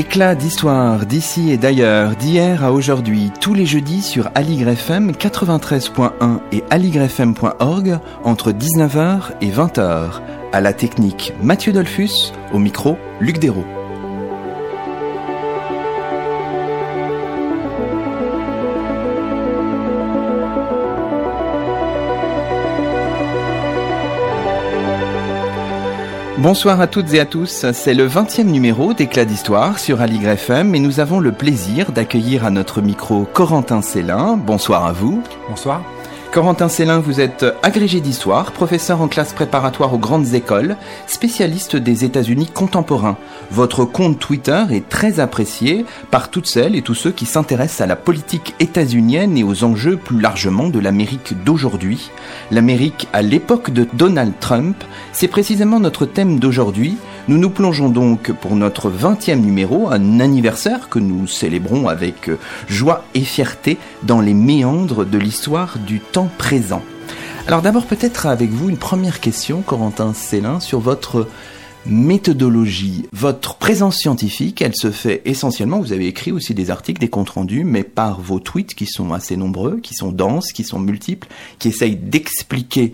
Éclat d'histoire d'ici et d'ailleurs, d'hier à aujourd'hui, tous les jeudis sur AligrefM 93.1 et aligrefm.org entre 19h et 20h. À la technique Mathieu Dolphus, au micro Luc Dérault. Bonsoir à toutes et à tous, c'est le 20e numéro d'Éclat d'Histoire sur Aligre FM et nous avons le plaisir d'accueillir à notre micro Corentin Célin. Bonsoir à vous. Bonsoir. Corentin Célin, vous êtes agrégé d'histoire, professeur en classe préparatoire aux grandes écoles, spécialiste des États-Unis contemporains. Votre compte Twitter est très apprécié par toutes celles et tous ceux qui s'intéressent à la politique états-unienne et aux enjeux plus largement de l'Amérique d'aujourd'hui. L'Amérique à l'époque de Donald Trump, c'est précisément notre thème d'aujourd'hui. Nous nous plongeons donc pour notre 20e numéro, un anniversaire que nous célébrons avec joie et fierté dans les méandres de l'histoire du temps présent. Alors d'abord peut-être avec vous une première question, Corentin Célin, sur votre méthodologie. Votre présence scientifique, elle se fait essentiellement, vous avez écrit aussi des articles, des comptes rendus, mais par vos tweets qui sont assez nombreux, qui sont denses, qui sont multiples, qui essayent d'expliquer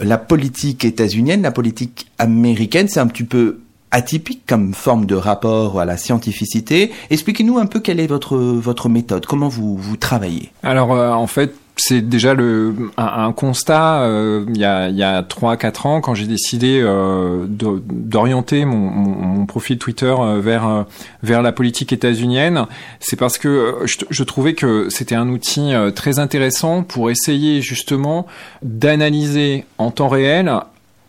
la politique états-unienne, la politique américaine. C'est un petit peu atypique comme forme de rapport à la scientificité. Expliquez-nous un peu quelle est votre votre méthode, comment vous vous travaillez. Alors euh, en fait, c'est déjà le un, constat euh, il y a il y a trois quatre ans quand j'ai décidé euh, d'orienter mon, profil Twitter vers vers la politique états-unienne, c'est parce que je, trouvais que c'était un outil très intéressant pour essayer justement d'analyser en temps réel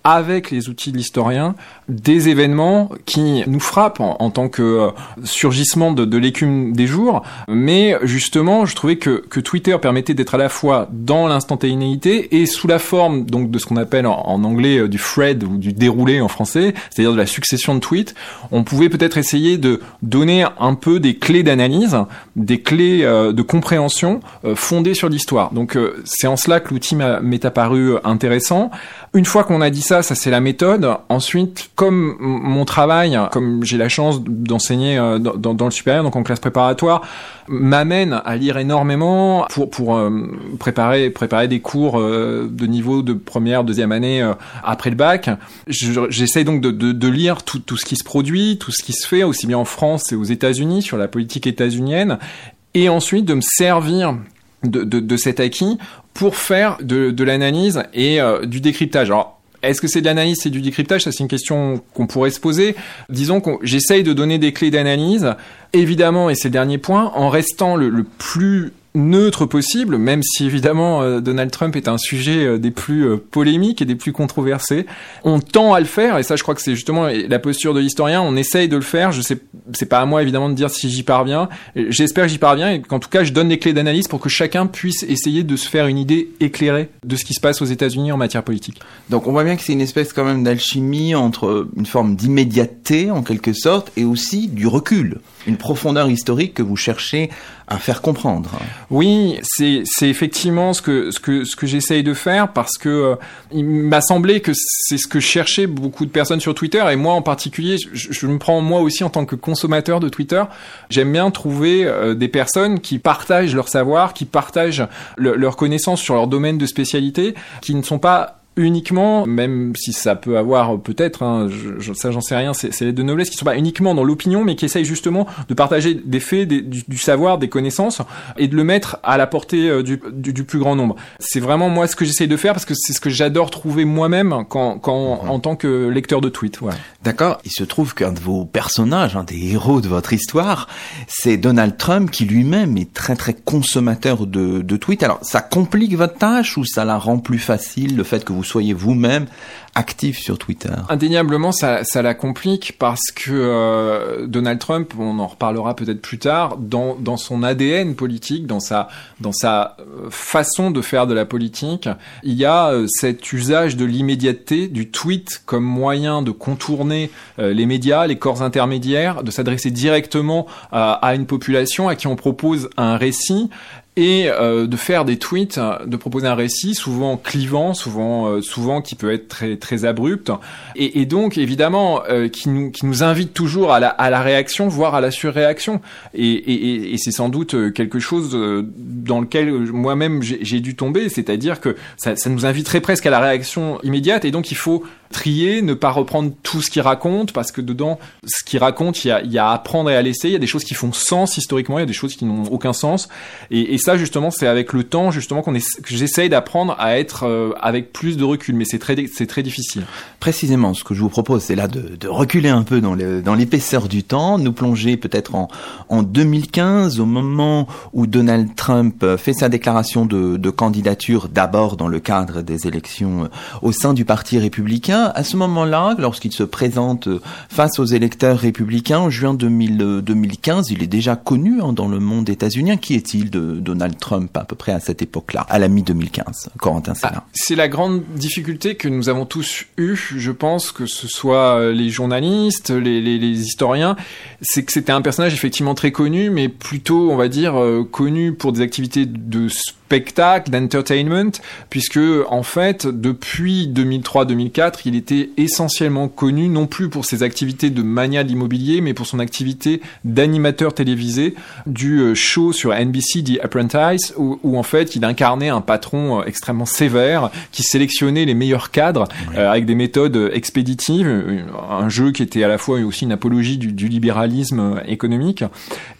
avec les outils de l'historien des événements qui nous frappent en, tant que euh, surgissement de, de l'écume des jours. Mais justement, je trouvais que, Twitter permettait d'être à la fois dans l'instantanéité et sous la forme donc de ce qu'on appelle en, anglais euh, du thread ou du déroulé en français, c'est-à-dire de la succession de tweets. On pouvait peut-être essayer de donner un peu des clés d'analyse, des clés euh, de compréhension fondées sur l'histoire. Donc c'est en cela que l'outil m'est apparu intéressant. Une fois qu'on a dit ça, ça c'est la méthode. Ensuite, comme mon travail, comme j'ai la chance d'enseigner euh, dans, le supérieur, donc en classe préparatoire, m'amène à lire énormément pour euh, préparer des cours euh, de niveau de première, deuxième année après le bac. J'essaye donc de, lire tout, ce qui se produit, tout ce qui se fait aussi bien en France et aux États-Unis sur la politique états-unienne, et ensuite de me servir de, cet acquis pour faire de, l'analyse et du décryptage. Alors, est-ce que c'est de l'analyse, c'est du décryptage? Ça, c'est une question qu'on pourrait se poser. Disons que j'essaye de donner des clés d'analyse, évidemment, et c'est le dernier point, en restant le, le plus neutre possible, même si évidemment euh, Donald Trump est un sujet euh, des plus euh, polémiques et des plus controversés. On tend à le faire, et ça je crois que c'est justement la posture de l'historien, on essaye de le faire, je sais, c'est pas à moi évidemment de dire si j'y parviens, j'espère que j'y parviens, et qu'en tout cas je donne des clés d'analyse pour que chacun puisse essayer de se faire une idée éclairée de ce qui se passe aux États-Unis en matière politique. Donc on voit bien que c'est une espèce quand même d'alchimie entre une forme d'immédiateté en quelque sorte, et aussi du recul, une profondeur historique que vous cherchez à faire comprendre. Oui, c'est effectivement ce que ce que ce que j'essaye de faire parce que euh, il m'a semblé que c'est ce que cherchaient beaucoup de personnes sur Twitter et moi en particulier, je, je me prends moi aussi en tant que consommateur de Twitter, j'aime bien trouver euh, des personnes qui partagent leur savoir, qui partagent leur connaissance sur leur domaine de spécialité, qui ne sont pas uniquement, même si ça peut avoir peut-être, hein, je, ça j'en sais rien, c'est les de noblesse qui sont pas uniquement dans l'opinion, mais qui essayent justement de partager des faits, du, savoir, des connaissances, et de le mettre à la portée euh, du, du, plus grand nombre. C'est vraiment moi ce que j'essaye de faire parce que c'est ce que j'adore trouver moi-même quand, quand mhm. en tant que lecteur de tweets. D'accord. Il se trouve qu'un de vos personnages, un des héros de votre histoire, c'est Donald Trump qui lui-même est très très consommateur de, de tweets. Alors ça complique votre tâche ou ça la rend plus facile le fait que vous soyez vous-même actif sur Twitter. Indéniablement, ça, la complique parce que euh, Donald Trump, on en reparlera peut-être plus tard, dans, son ADN politique, dans sa, dans sa euh, façon de faire de la politique, il y a euh, cet usage de l'immédiateté, du tweet comme moyen de contourner les médias, les corps intermédiaires, de s'adresser directement à une population à qui on propose un récit et euh, de faire des tweets, de proposer un récit souvent clivant, souvent euh, souvent qui peut être très très abrupt. Et, et donc évidemment euh, qui nous qui nous invite toujours à la à la réaction, voire à la surréaction. Et, et, et c'est sans doute quelque chose dans lequel moi-même j'ai dû tomber, c'est-à-dire que ça, ça nous inviterait presque à la réaction immédiate. Et donc il faut trier, ne pas reprendre tout ce qu'il raconte, parce que dedans, ce qu'il raconte, il y, a, y a à apprendre et à laisser, il y a des choses qui font sens historiquement, il y a des choses qui n'ont aucun sens, et, et ça justement, c'est avec le temps justement qu'on est, que j'essaye d'apprendre à être euh, avec plus de recul, mais c'est très, c'est très difficile. Précisément, ce que je vous propose, c'est là de, de, reculer un peu dans, le, dans l'épaisseur du temps, nous plonger peut-être en, en 2015, au moment où Donald Trump fait sa déclaration de, de candidature, d'abord dans le cadre des élections euh, au sein du Parti républicain, à ce moment-là, lorsqu'il se présente face aux électeurs républicains en juin 2015, il est déjà connu hein, dans le monde états-unien. Qui est-il de Donald Trump à peu près à cette époque-là, à la mi-2015 Corentin ah, C'est la grande difficulté que nous avons tous eue, je pense, que ce soit les journalistes, les, les, les historiens, c'est que c'était un personnage effectivement très connu, mais plutôt, on va dire, euh, connu pour des activités de spectacle, d'entertainment, puisque en fait, depuis 2003-2004, il était essentiellement connu non plus pour ses activités de mania de l'immobilier, mais pour son activité d'animateur télévisé du euh, show sur NBC The Apprentice, où, où, en fait il incarnait un patron euh, extrêmement sévère qui sélectionnait les meilleurs cadres euh, avec des méthodes expéditives, un jeu qui était à la fois aussi une apologie du, du libéralisme économique.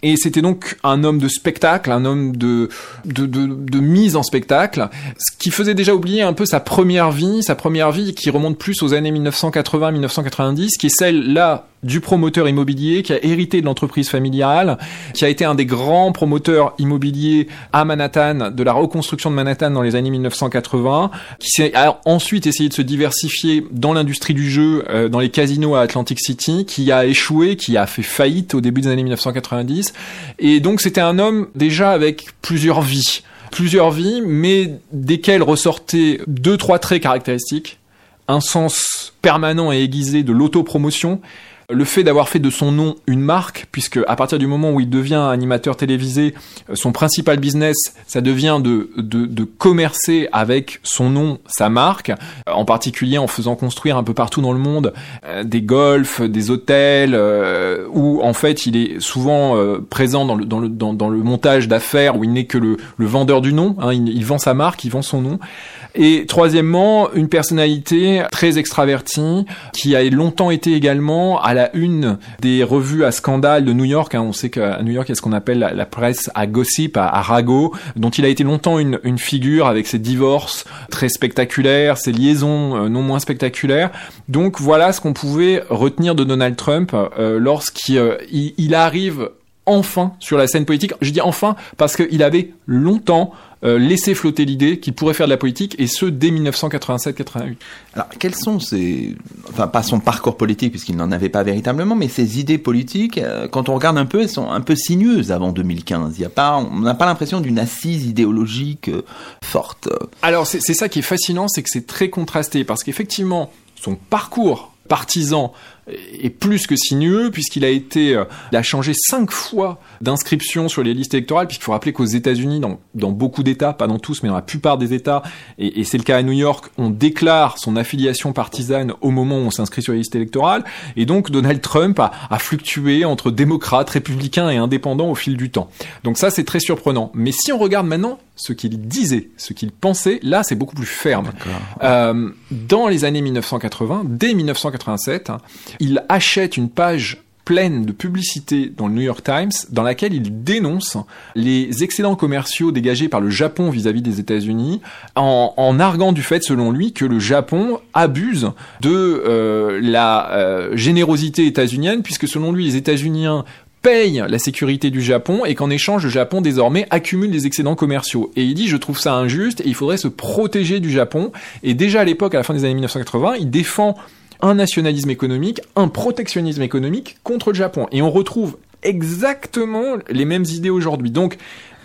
Et c'était donc un homme de spectacle, un homme de, de, de, de mise en spectacle, ce qui faisait déjà oublier un peu sa première vie, sa première vie qui remonte plus aux années 1980-1990, qui est celle là du promoteur immobilier qui a hérité de l'entreprise familiale, qui a été un des grands promoteurs immobiliers à Manhattan, de la reconstruction de Manhattan dans les années 1980, qui a ensuite essayé de se diversifier dans l'industrie du jeu, euh, dans les casinos à Atlantic City, qui a échoué, qui a fait faillite au début des années 1990. Et donc c'était un homme déjà avec plusieurs vies plusieurs vies, mais desquelles ressortaient deux, trois traits caractéristiques. Un sens permanent et aiguisé de l'autopromotion, le fait d'avoir fait de son nom une marque, puisque à partir du moment où il devient animateur télévisé, euh, son principal business, ça devient de, de, commercer avec son nom, sa marque, euh, en particulier en faisant construire un peu partout dans le monde euh, des golfs, des hôtels, où en fait il est souvent présent dans le, dans le, dans, le montage d'affaires, où il n'est que le, le, vendeur du nom, hein, il vend sa marque, il vend son nom. Et troisièmement, une personnalité très extravertie, qui a longtemps été également à la une des revues à scandale de New York. Hein. On sait qu'à New York, il y a ce qu'on appelle la, presse à gossip, à, à, dont il a été longtemps une, figure avec ses divorces très spectaculaires, ses liaisons euh, non moins spectaculaires. Donc voilà ce qu'on pouvait retenir de Donald Trump euh, lorsqu'il euh, il arrive enfin sur la scène politique. Je dis enfin parce qu'il avait longtemps euh, laisser flotter l'idée qu'il pourrait faire de la politique, et ce dès 1987-88. Alors, quels sont ces, enfin pas son parcours politique puisqu'il n'en avait pas véritablement, mais ses idées politiques, euh, quand on regarde un peu, elles sont un peu sinueuses avant 2015. Il y a pas, on n'a pas l'impression d'une assise idéologique euh, forte. Alors c'est ça qui est fascinant, c'est que c'est très contrasté parce qu'effectivement son parcours partisan est plus que sinueux puisqu'il a été, euh, il a changé cinq fois d'inscription sur les listes électorales puisqu'il faut rappeler qu'aux États-Unis, dans, dans beaucoup d'États, pas dans tous, mais dans la plupart des États, et, et c'est le cas à New York, on déclare son affiliation partisane au moment où on s'inscrit sur les listes électorales, et donc Donald Trump a, a fluctué entre démocrates, républicains et indépendants au fil du temps. Donc ça, c'est très surprenant. Mais si on regarde maintenant ce qu'il disait, ce qu'il pensait, là, c'est beaucoup plus ferme. Euh, dans les années 1980, dès 1987, il achète une page pleine de publicité dans le New York Times dans laquelle il dénonce les excédents commerciaux dégagés par le Japon vis-à-vis des États-Unis en, en, arguant du fait, selon lui, que le Japon abuse de euh, la euh, générosité états-unienne puisque selon lui les États-Unis paye la sécurité du Japon et qu'en échange le Japon désormais accumule des excédents commerciaux. Et il dit je trouve ça injuste et il faudrait se protéger du Japon. Et déjà à l'époque, à la fin des années 1980, il défend un nationalisme économique, un protectionnisme économique contre le Japon. Et on retrouve exactement les mêmes idées aujourd'hui. Donc,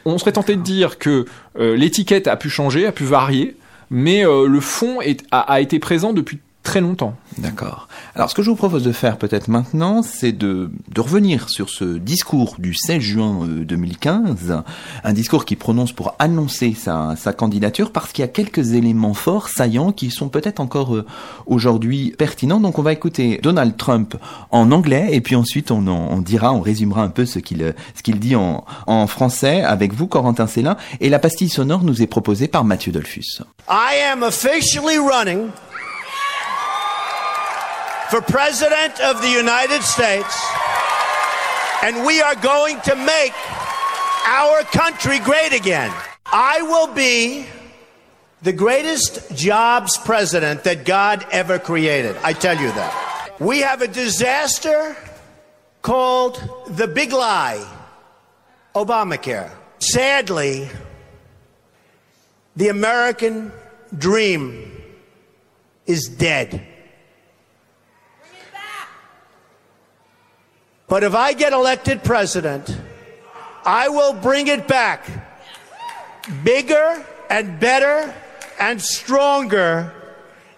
on serait tenté de dire que euh, l'étiquette a pu changer, a pu varier, mais euh, le fond est, a, a, été présent depuis très longtemps. D'accord. Alors ce que je vous propose de faire peut-être maintenant, c'est de, de revenir sur ce discours du 16 juin 2015, euh, un discours qui prononce pour annoncer sa, sa candidature parce qu'il y a quelques éléments forts, saillants, qui sont peut-être encore euh, aujourd'hui pertinents. Donc on va écouter Donald Trump en anglais et puis ensuite on, on dira, on résumera un peu ce qu'il ce qu'il dit en, en français avec vous, Corentin Célin. Et la pastille sonore nous est proposée par Mathieu Dolphus. I am officially running for President of the United States, and we are going to make our country great again. I will be the greatest jobs president that God ever created. I tell you that. We have a disaster called the big lie Obamacare. Sadly, the American dream is dead. But if I get elected president, I will bring it back bigger and better and stronger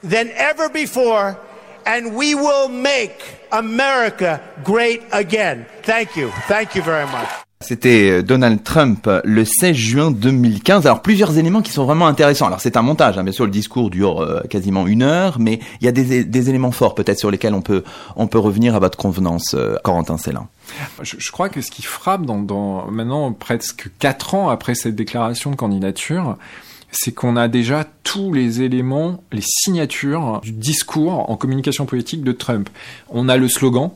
than ever before, and we will make America great again. Thank you. Thank you very much. C'était euh, Donald Trump euh, le 16 juin 2015. Alors plusieurs éléments qui sont vraiment intéressants. Alors c'est un montage, hein, bien sûr le discours dure euh, quasiment une heure, mais il y a des, éléments forts peut-être sur lesquels on peut revenir à votre convenance, Corentin Célin. Je, crois que ce qui frappe dans maintenant presque quatre ans après cette déclaration de candidature, c'est qu'on a déjà tous les éléments, les signatures du discours en communication politique de Trump. On a le slogan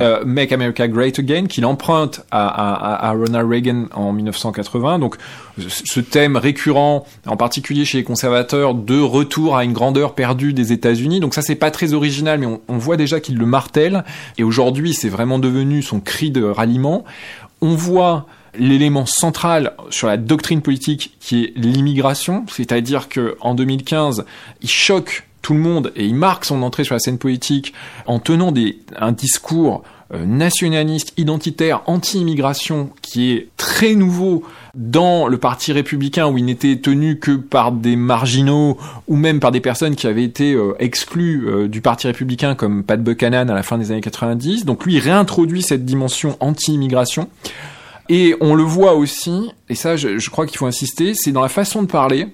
euh, Make America Great Again, qu'il emprunte à, Ronald Reagan en 1980. Donc, ce thème récurrent, en particulier chez les conservateurs, de retour à une grandeur perdue des États-Unis. Donc ça, c'est pas très original, mais on, on voit déjà qu'il le martèle. Et aujourd'hui, c'est vraiment devenu son cri de ralliement. On voit l'élément central sur la doctrine politique qui est l'immigration, c'est-à-dire que en 2015, il choque tout le monde et il marque son entrée sur la scène politique en tenant des, un discours euh, nationaliste, identitaire, anti-immigration qui est très nouveau dans le parti républicain où il n'était tenu que par des marginaux ou même par des personnes qui avaient été euh, exclues euh, du parti républicain comme Pat Buchanan à la fin des années 90. Donc lui il réintroduit cette dimension anti-immigration. Et on le voit aussi, et ça je, je crois qu'il faut insister, c'est dans la façon de parler,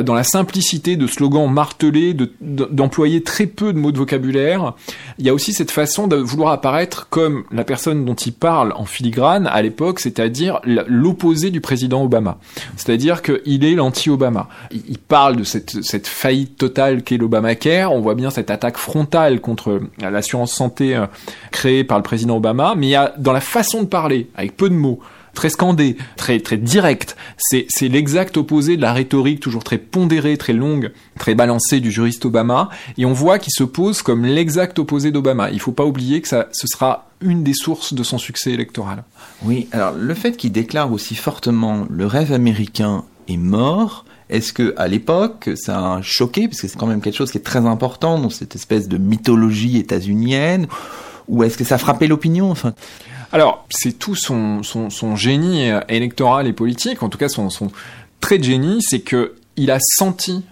dans la simplicité de slogans martelés, d'employer de, très peu de mots de vocabulaire. Il y a aussi cette façon de vouloir apparaître comme la personne dont il parle en filigrane à l'époque, c'est-à-dire l'opposé du président Obama. C'est-à-dire qu'il est l'anti-Obama. Il, parle de cette, cette faillite totale qu'est l'Obamacare. On voit bien cette attaque frontale contre l'assurance santé euh, créée par le président Obama, mais il y a dans la façon de parler, avec peu de mots, très scandé, très très direct. C'est c'est l'exact opposé de la rhétorique toujours très pondérée, très longue, très balancée du juriste Obama. Et on voit qu'il se pose comme l'exact opposé d'Obama. Il faut pas oublier que ça ce sera une des sources de son succès électoral. Oui, alors le fait qu'il déclare aussi fortement le rêve américain est mort. Est-ce que à l'époque ça a choqué parce que c'est quand même quelque chose qui est très important dans cette espèce de mythologie états-unienne ou est-ce que ça a frappé l'opinion enfin? Alors, c'est tout son, génie électoral et politique, en tout cas son, son trait de génie, c'est que il a senti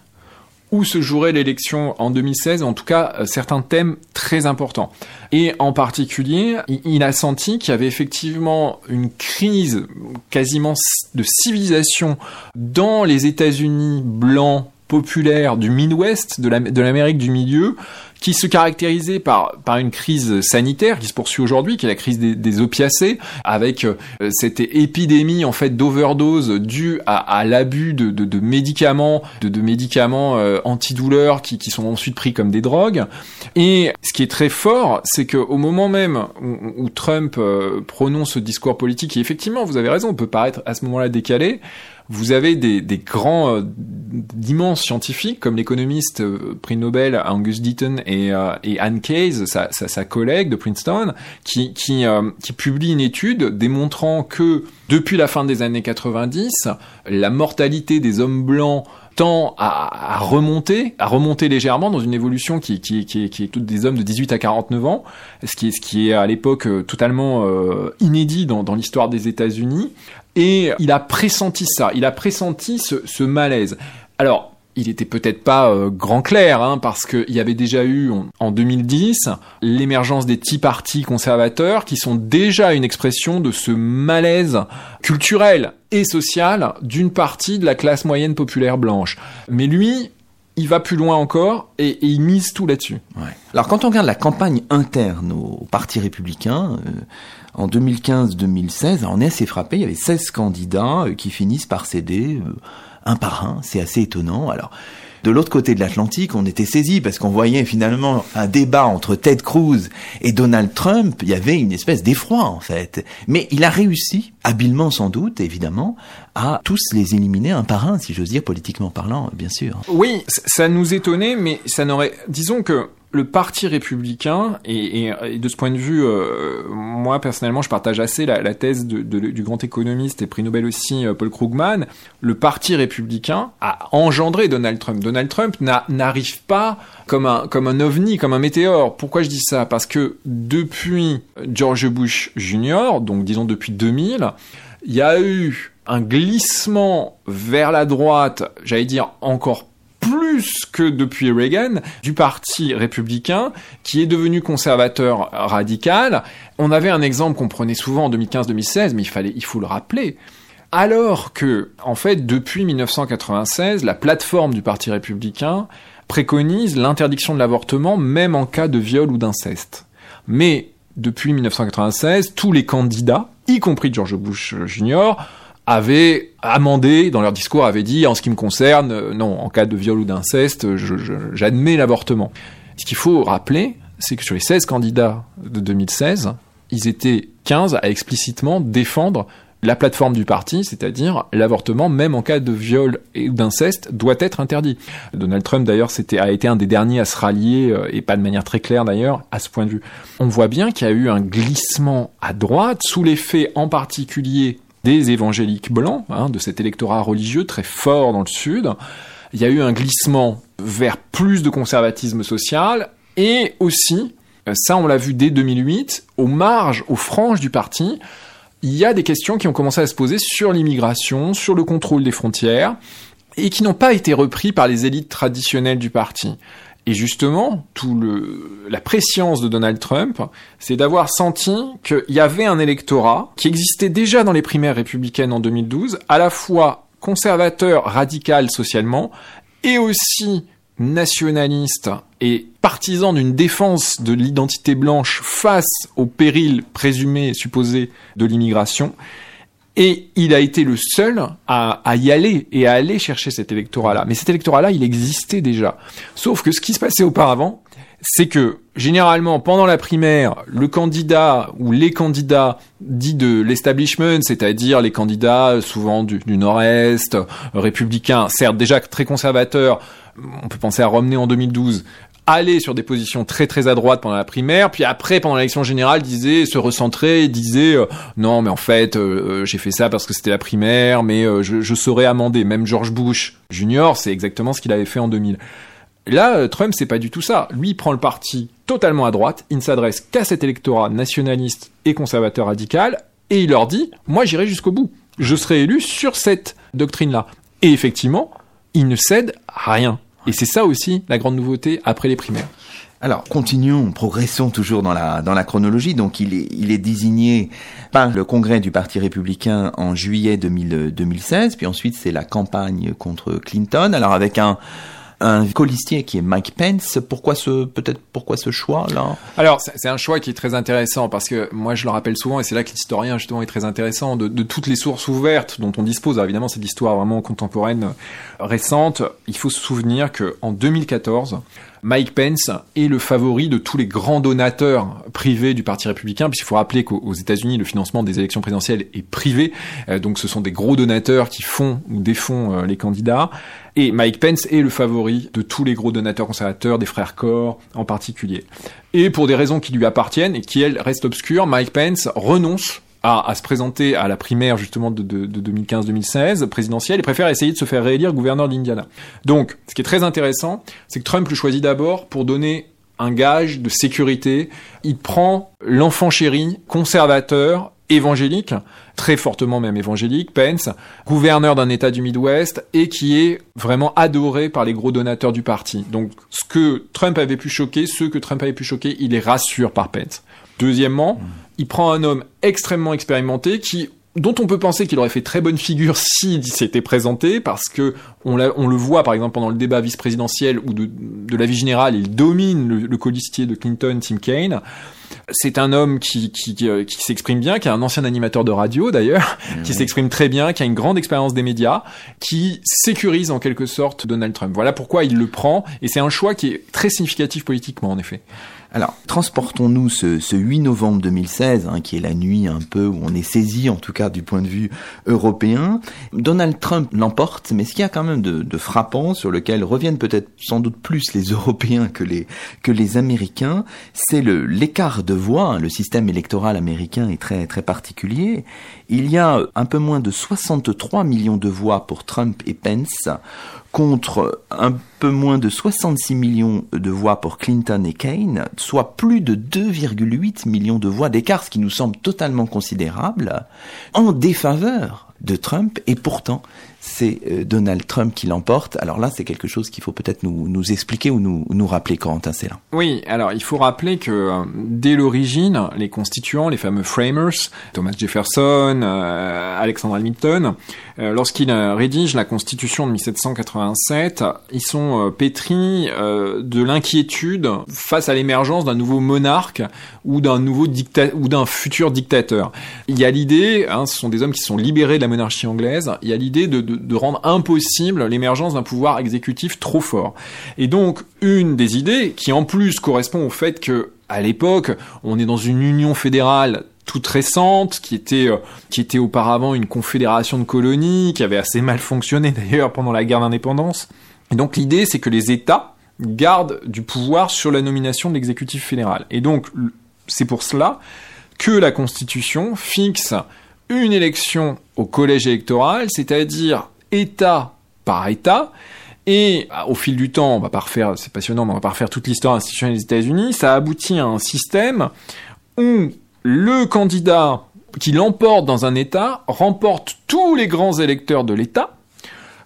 où se jouerait l'élection en 2016, en tout cas euh, certains thèmes très importants. Et en particulier, il a senti qu'il y avait effectivement une crise quasiment de civilisation dans les États-Unis blancs populaires du Midwest, de l'Amérique du milieu, qui se caractérisait par, une crise sanitaire qui se poursuit aujourd'hui, qui est la crise des, opiacés, avec euh, cette épidémie en fait d'overdose due à, l'abus de, médicaments, de, médicaments euh, antidouleurs qui, sont ensuite pris comme des drogues. Et ce qui est très fort, c'est qu'au moment même où, où Trump euh, prononce ce discours politique, et effectivement, vous avez raison, on peut paraître à ce moment-là décalé, vous avez des, des grands, euh, d'immenses scientifiques comme l'économiste euh, prix Nobel Angus Deaton et, euh, et Anne Case, sa, sa, sa, collègue de Princeton, qui, qui, qui publie une étude démontrant que depuis la fin des années 90, la mortalité des hommes blancs tend à, à, remonter, à remonter légèrement dans une évolution qui, qui, qui, qui est toutes des hommes de 18 à 49 ans, ce qui est, ce qui est à l'époque totalement euh, inédit dans, dans l'histoire des États-Unis. Et il a pressenti ça, il a pressenti ce, malaise. Alors, il était peut-être pas euh, grand clair, hein, parce qu'il y avait déjà eu en 2010 l'émergence des Tea Party conservateurs, qui sont déjà une expression de ce malaise culturel et social d'une partie de la classe moyenne populaire blanche. Mais lui, il va plus loin encore et, il mise tout là-dessus. Alors quand on regarde la campagne interne au Parti républicain, euh, en 2015-2016, on est assez frappé, il y avait 16 candidats euh, qui finissent par céder un par un. C'est assez étonnant. Alors, de l'autre côté de l'Atlantique, on était saisi parce qu'on voyait finalement un débat entre Ted Cruz et Donald Trump. Il y avait une espèce d'effroi en fait. Mais il a réussi, habilement sans doute, évidemment, à tous les éliminer un par un, si j'ose dire, politiquement parlant, bien sûr. Oui, ça nous étonnait, mais ça n'aurait... Disons que le parti républicain, et, de ce point de vue, euh, moi personnellement, je partage assez la, thèse du grand économiste et prix Nobel aussi, euh, Paul Krugman, le parti républicain a engendré Donald Trump. Donald Trump n'arrive pas comme un, comme un ovni, comme un météore. Pourquoi je dis ça? Parce que depuis George Bush Jr., donc disons depuis 2000, il y a eu un glissement vers la droite, j'allais dire encore plus que depuis Reagan, du parti républicain qui est devenu conservateur radical. On avait un exemple qu'on prenait souvent en 2015-2016, mais il fallait, il faut le rappeler. Alors que, en fait, depuis 1996, la plateforme du Parti républicain préconise l'interdiction de l'avortement même en cas de viol ou d'inceste. Mais depuis 1996, tous les candidats, y compris George Bush Jr., avaient amendé dans leur discours, avaient dit en ce qui me concerne, euh, non, en cas de viol ou d'inceste, j'admets l'avortement. Ce qu'il faut rappeler, c'est que sur les 16 candidats de 2016, ils étaient 15 à explicitement défendre la plateforme du parti, c'est-à-dire l'avortement, même en cas de viol ou d'inceste, doit être interdit. Donald Trump, d'ailleurs, a été un des derniers à se rallier, euh, et pas de manière très claire d'ailleurs, à ce point de vue. On voit bien qu'il y a eu un glissement à droite, sous l'effet en particulier des évangéliques blancs, hein, de cet électorat religieux très fort dans le sud. Il y a eu un glissement vers plus de conservatisme social et aussi, euh, ça on l'a vu dès 2008, aux marges, aux franges du parti, il y a des questions qui ont commencé à se poser sur l'immigration, sur le contrôle des frontières, et qui n'ont pas été repris par les élites traditionnelles du parti. Et justement, tout la préscience de Donald Trump, c'est d'avoir senti qu'il y avait un électorat qui existait déjà dans les primaires républicaines en 2012, à la fois conservateur, radical socialement, et aussi nationaliste et partisan d'une défense de l'identité blanche face au péril présumé supposé de l'immigration, et il a été le seul à, y aller et à aller chercher cet électorat-là. Mais cet électorat-là, il existait déjà. Sauf que ce qui se passait auparavant, c'est que généralement pendant la primaire, le candidat ou les candidats dits de l'establishment, c'est-à-dire les candidats souvent du, du Nord-Est, républicains, certes déjà très conservateurs, on peut penser à Romney en 2012, aller sur des positions très très à droite pendant la primaire, puis après pendant l'élection générale disait se recentrer, disait euh, non mais en fait euh, euh, j'ai fait ça parce que c'était la primaire, mais je, saurais amender. Même George Bush Junior, c'est exactement ce qu'il avait fait en 2000. Là, Trump, c'est pas du tout ça. Lui, prend le parti totalement à droite, il ne s'adresse qu'à cet électorat nationaliste et conservateur radical, et il leur dit, moi j'irai jusqu'au bout. Je serai élu sur cette doctrine-là. Et effectivement, il ne cède rien. Et c'est ça aussi la grande nouveauté après les primaires. Alors, continuons, progressons toujours dans la, chronologie. Donc, il est, il est désigné par le Congrès du Parti républicain en juillet 2016, puis ensuite c'est la campagne contre Clinton. Alors, avec un, un colistier qui est Mike Pence. Pourquoi ce peut-être pourquoi ce choix là Alors c'est un choix qui est très intéressant parce que moi je le rappelle souvent et c'est là que l'historien justement est très intéressant de, toutes les sources ouvertes dont on dispose. Alors, évidemment c'est l'histoire vraiment contemporaine euh, récente. Il faut se souvenir que en 2014 Mike Pence est le favori de tous les grands donateurs privés du Parti républicain, puisqu'il faut rappeler qu'aux États-Unis, le financement des élections présidentielles est privé, euh, donc ce sont des gros donateurs qui font ou défont euh, les candidats. Et Mike Pence est le favori de tous les gros donateurs conservateurs, des frères Corr en particulier. Et pour des raisons qui lui appartiennent et qui, elles, restent obscures, Mike Pence renonce à, se présenter à la primaire justement de, de 2015-2016 présidentielle et préfère essayer de se faire réélire gouverneur d'Indiana. Donc, ce qui est très intéressant, c'est que Trump le choisit d'abord pour donner un gage de sécurité. Il prend l'enfant chéri, conservateur, évangélique, très fortement même évangélique, Pence, gouverneur d'un État du Midwest et qui est vraiment adoré par les gros donateurs du parti. Donc ce que Trump avait pu choquer, ceux que Trump avait pu choquer, il les rassure par Pence. Deuxièmement, il prend un homme extrêmement expérimenté qui dont on peut penser qu'il aurait fait très bonne figure s'il s'était présenté, parce que on, on, le voit par exemple pendant le débat vice-présidentiel ou de, de, la vie générale, il domine le, le colistier de Clinton, Tim Kaine. C'est un homme qui, qui, qui, euh, qui s'exprime bien, qui est un ancien animateur de radio d'ailleurs, mmh. qui s'exprime très bien, qui a une grande expérience des médias, qui sécurise en quelque sorte Donald Trump. Voilà pourquoi il le prend, et c'est un choix qui est très significatif politiquement en effet. Alors, transportons-nous ce, ce, 8 novembre 2016, hein, qui est la nuit un peu où on est saisi, en tout cas du point de vue européen. Donald Trump l'emporte, mais ce qu'il y a quand même de, frappant, sur lequel reviennent peut-être sans doute plus les Européens que les, que les Américains, c'est l'écart de voix. Le système électoral américain est très, très particulier. Il y a un peu moins de 63 millions de voix pour Trump et Pence contre un peu moins de 66 millions de voix pour Clinton et Kane, soit plus de 2,8 millions de voix d'écart, ce qui nous semble totalement considérable, en défaveur de Trump, et pourtant c'est euh, Donald Trump qui l'emporte. Alors là, c'est quelque chose qu'il faut peut-être nous, expliquer ou nous, nous rappeler, Corentin là. Oui, alors il faut rappeler que euh, dès l'origine, les constituants, les fameux framers, Thomas Jefferson, euh, Alexander Hamilton, lorsqu'ils rédigent la Constitution de 1787, ils sont pétris de l'inquiétude face à l'émergence d'un nouveau monarque ou d'un nouveau ou d'un futur dictateur. Il y a l'idée, hein, ce sont des hommes qui sont libérés de la monarchie anglaise, il y a l'idée de, rendre impossible l'émergence d'un pouvoir exécutif trop fort. Et donc, une des idées, qui en plus correspond au fait que, à l'époque, on est dans une union fédérale toute récente, qui était, euh, qui était auparavant une confédération de colonies, qui avait assez mal fonctionné d'ailleurs pendant la guerre d'indépendance. Et donc l'idée, c'est que les États gardent du pouvoir sur la nomination de l'exécutif fédéral. Et donc, c'est pour cela que la Constitution fixe une élection au collège électoral, c'est-à-dire État par État. Et au fil du temps, on va pas refaire, c'est passionnant, mais on va pas refaire toute l'histoire institutionnelle des États-Unis. Ça aboutit à un système où le candidat qui l'emporte dans un État remporte tous les grands électeurs de l'État.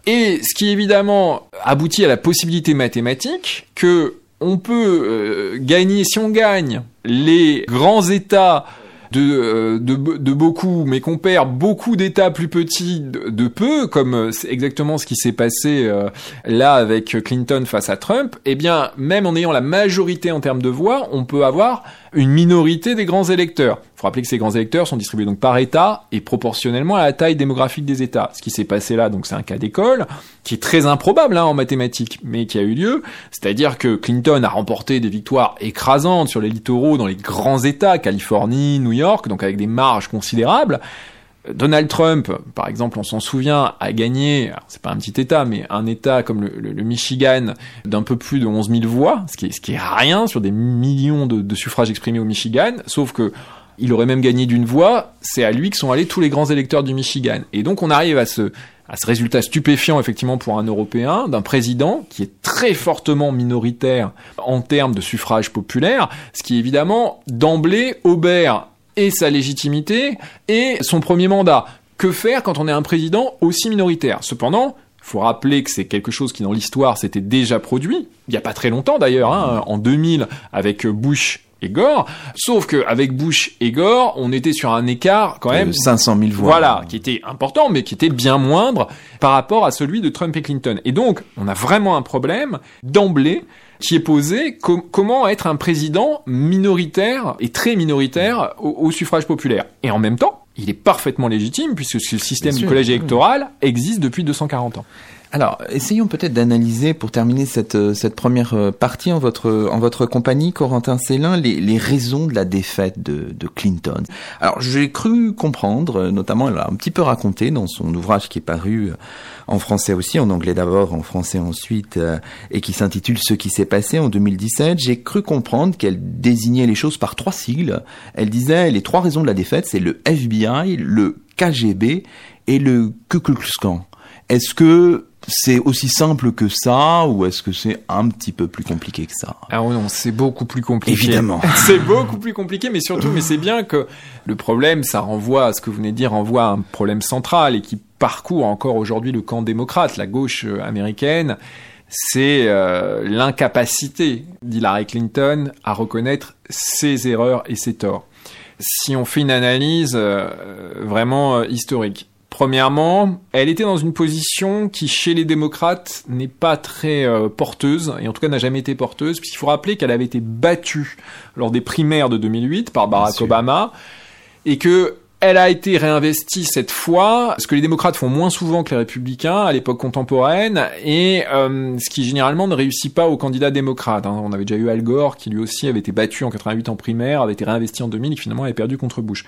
Et ce qui évidemment aboutit à la possibilité mathématique que on peut euh, gagner, si on gagne les grands États euh, de, beaucoup, mais qu'on perd beaucoup d'États plus petits de, peu, comme c'est exactement ce qui s'est passé euh, là avec Clinton face à Trump, eh bien, même en ayant la majorité en termes de voix, on peut avoir une minorité des grands électeurs. Il faut rappeler que ces grands électeurs sont distribués donc par État et proportionnellement à la taille démographique des États. Ce qui s'est passé là, donc c'est un cas d'école qui est très improbable hein, en mathématiques, mais qui a eu lieu. C'est-à-dire que Clinton a remporté des victoires écrasantes sur les littoraux dans les grands États, Californie, New York, donc avec des marges considérables. Donald Trump, par exemple, on s'en souvient, a gagné, c'est pas un petit État, mais un État comme le, Michigan d'un peu plus de 11 000 voix, ce qui est, rien sur des millions de, de suffrages exprimés au Michigan, sauf que il aurait même gagné d'une voix, c'est à lui que sont allés tous les grands électeurs du Michigan. Et donc on arrive à ce, à ce résultat stupéfiant effectivement pour un Européen, d'un président qui est très fortement minoritaire en termes de suffrage populaire, ce qui évidemment d'emblée obère et sa légitimité et son premier mandat. Que faire quand on est un président aussi minoritaire? Cependant, faut rappeler que c'est quelque chose qui dans l'histoire s'était déjà produit, il n'y a pas très longtemps d'ailleurs, hein, en 2000 avec Bush et Gore, sauf qu'avec Bush et Gore, on était sur un écart quand même... 500 000 voix. Voilà, qui était important, mais qui était bien moindre par rapport à celui de Trump et Clinton. Et donc, on a vraiment un problème d'emblée qui est posé comment être un président minoritaire et très minoritaire au, suffrage populaire. Et en même temps, il est parfaitement légitime puisque ce système du collège électoral existe depuis 240 ans. Alors, essayons peut-être d'analyser, pour terminer cette, euh, cette première euh, partie en votre, en votre compagnie, Corentin Célin, les, les raisons de la défaite de, de Clinton. Alors, j'ai cru comprendre, euh, notamment, elle a un petit peu raconté dans son ouvrage qui est paru en français aussi, en anglais d'abord, en français ensuite, et qui s'intitule Ce qui s'est passé en 2017. J'ai cru comprendre qu'elle désignait les choses par trois sigles. Elle disait les trois raisons de la défaite, c'est le FBI, le KGB et le Ku Klux Klan. Est-ce que c'est aussi simple que ça ou est-ce que c'est un petit peu plus compliqué que ça? Ah non, c'est beaucoup plus compliqué. Évidemment. c'est beaucoup plus compliqué, mais surtout, mais c'est bien que le problème, ça renvoie à ce que vous venez de dire, renvoie à un problème central et qui parcourt encore aujourd'hui le camp démocrate, la gauche euh, américaine, c'est euh, l'incapacité d'Hillary Clinton à reconnaître ses erreurs et ses torts. Si on fait une analyse euh, vraiment historique, Premièrement, elle était dans une position qui, chez les démocrates, n'est pas très euh, porteuse, et en tout cas n'a jamais été porteuse, puisqu'il faut rappeler qu'elle avait été battue lors des primaires de 2008 par Barack Obama, et que elle a été réinvestie cette fois, ce que les démocrates font moins souvent que les républicains à l'époque contemporaine, et euh, ce qui généralement ne réussit pas aux candidats démocrates. Hein. On avait déjà eu Al Gore, qui lui aussi avait été battu en 88 en primaire, avait été réinvesti en 2000, et finalement avait perdu contre Bush.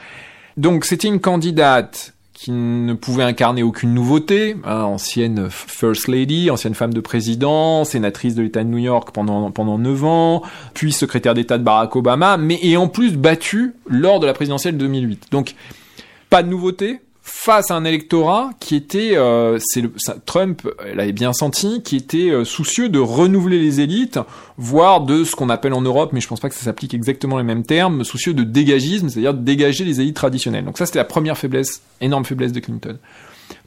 Donc c'était une candidate qui ne pouvait incarner aucune nouveauté, hein, ancienne First Lady, ancienne femme de président, sénatrice de l'État de New York pendant pendant 9 ans, puis secrétaire d'État de Barack Obama, mais et en plus battue lors de la présidentielle 2008. Donc pas de nouveauté, face à un électorat qui était, euh, c'est Trump l'avait bien senti, qui était euh, soucieux de renouveler les élites, voire de ce qu'on appelle en Europe, mais je pense pas que ça s'applique exactement les mêmes termes, soucieux de dégagisme, c'est-à-dire de dégager les élites traditionnelles. Donc ça, c'était la première faiblesse, énorme faiblesse de Clinton.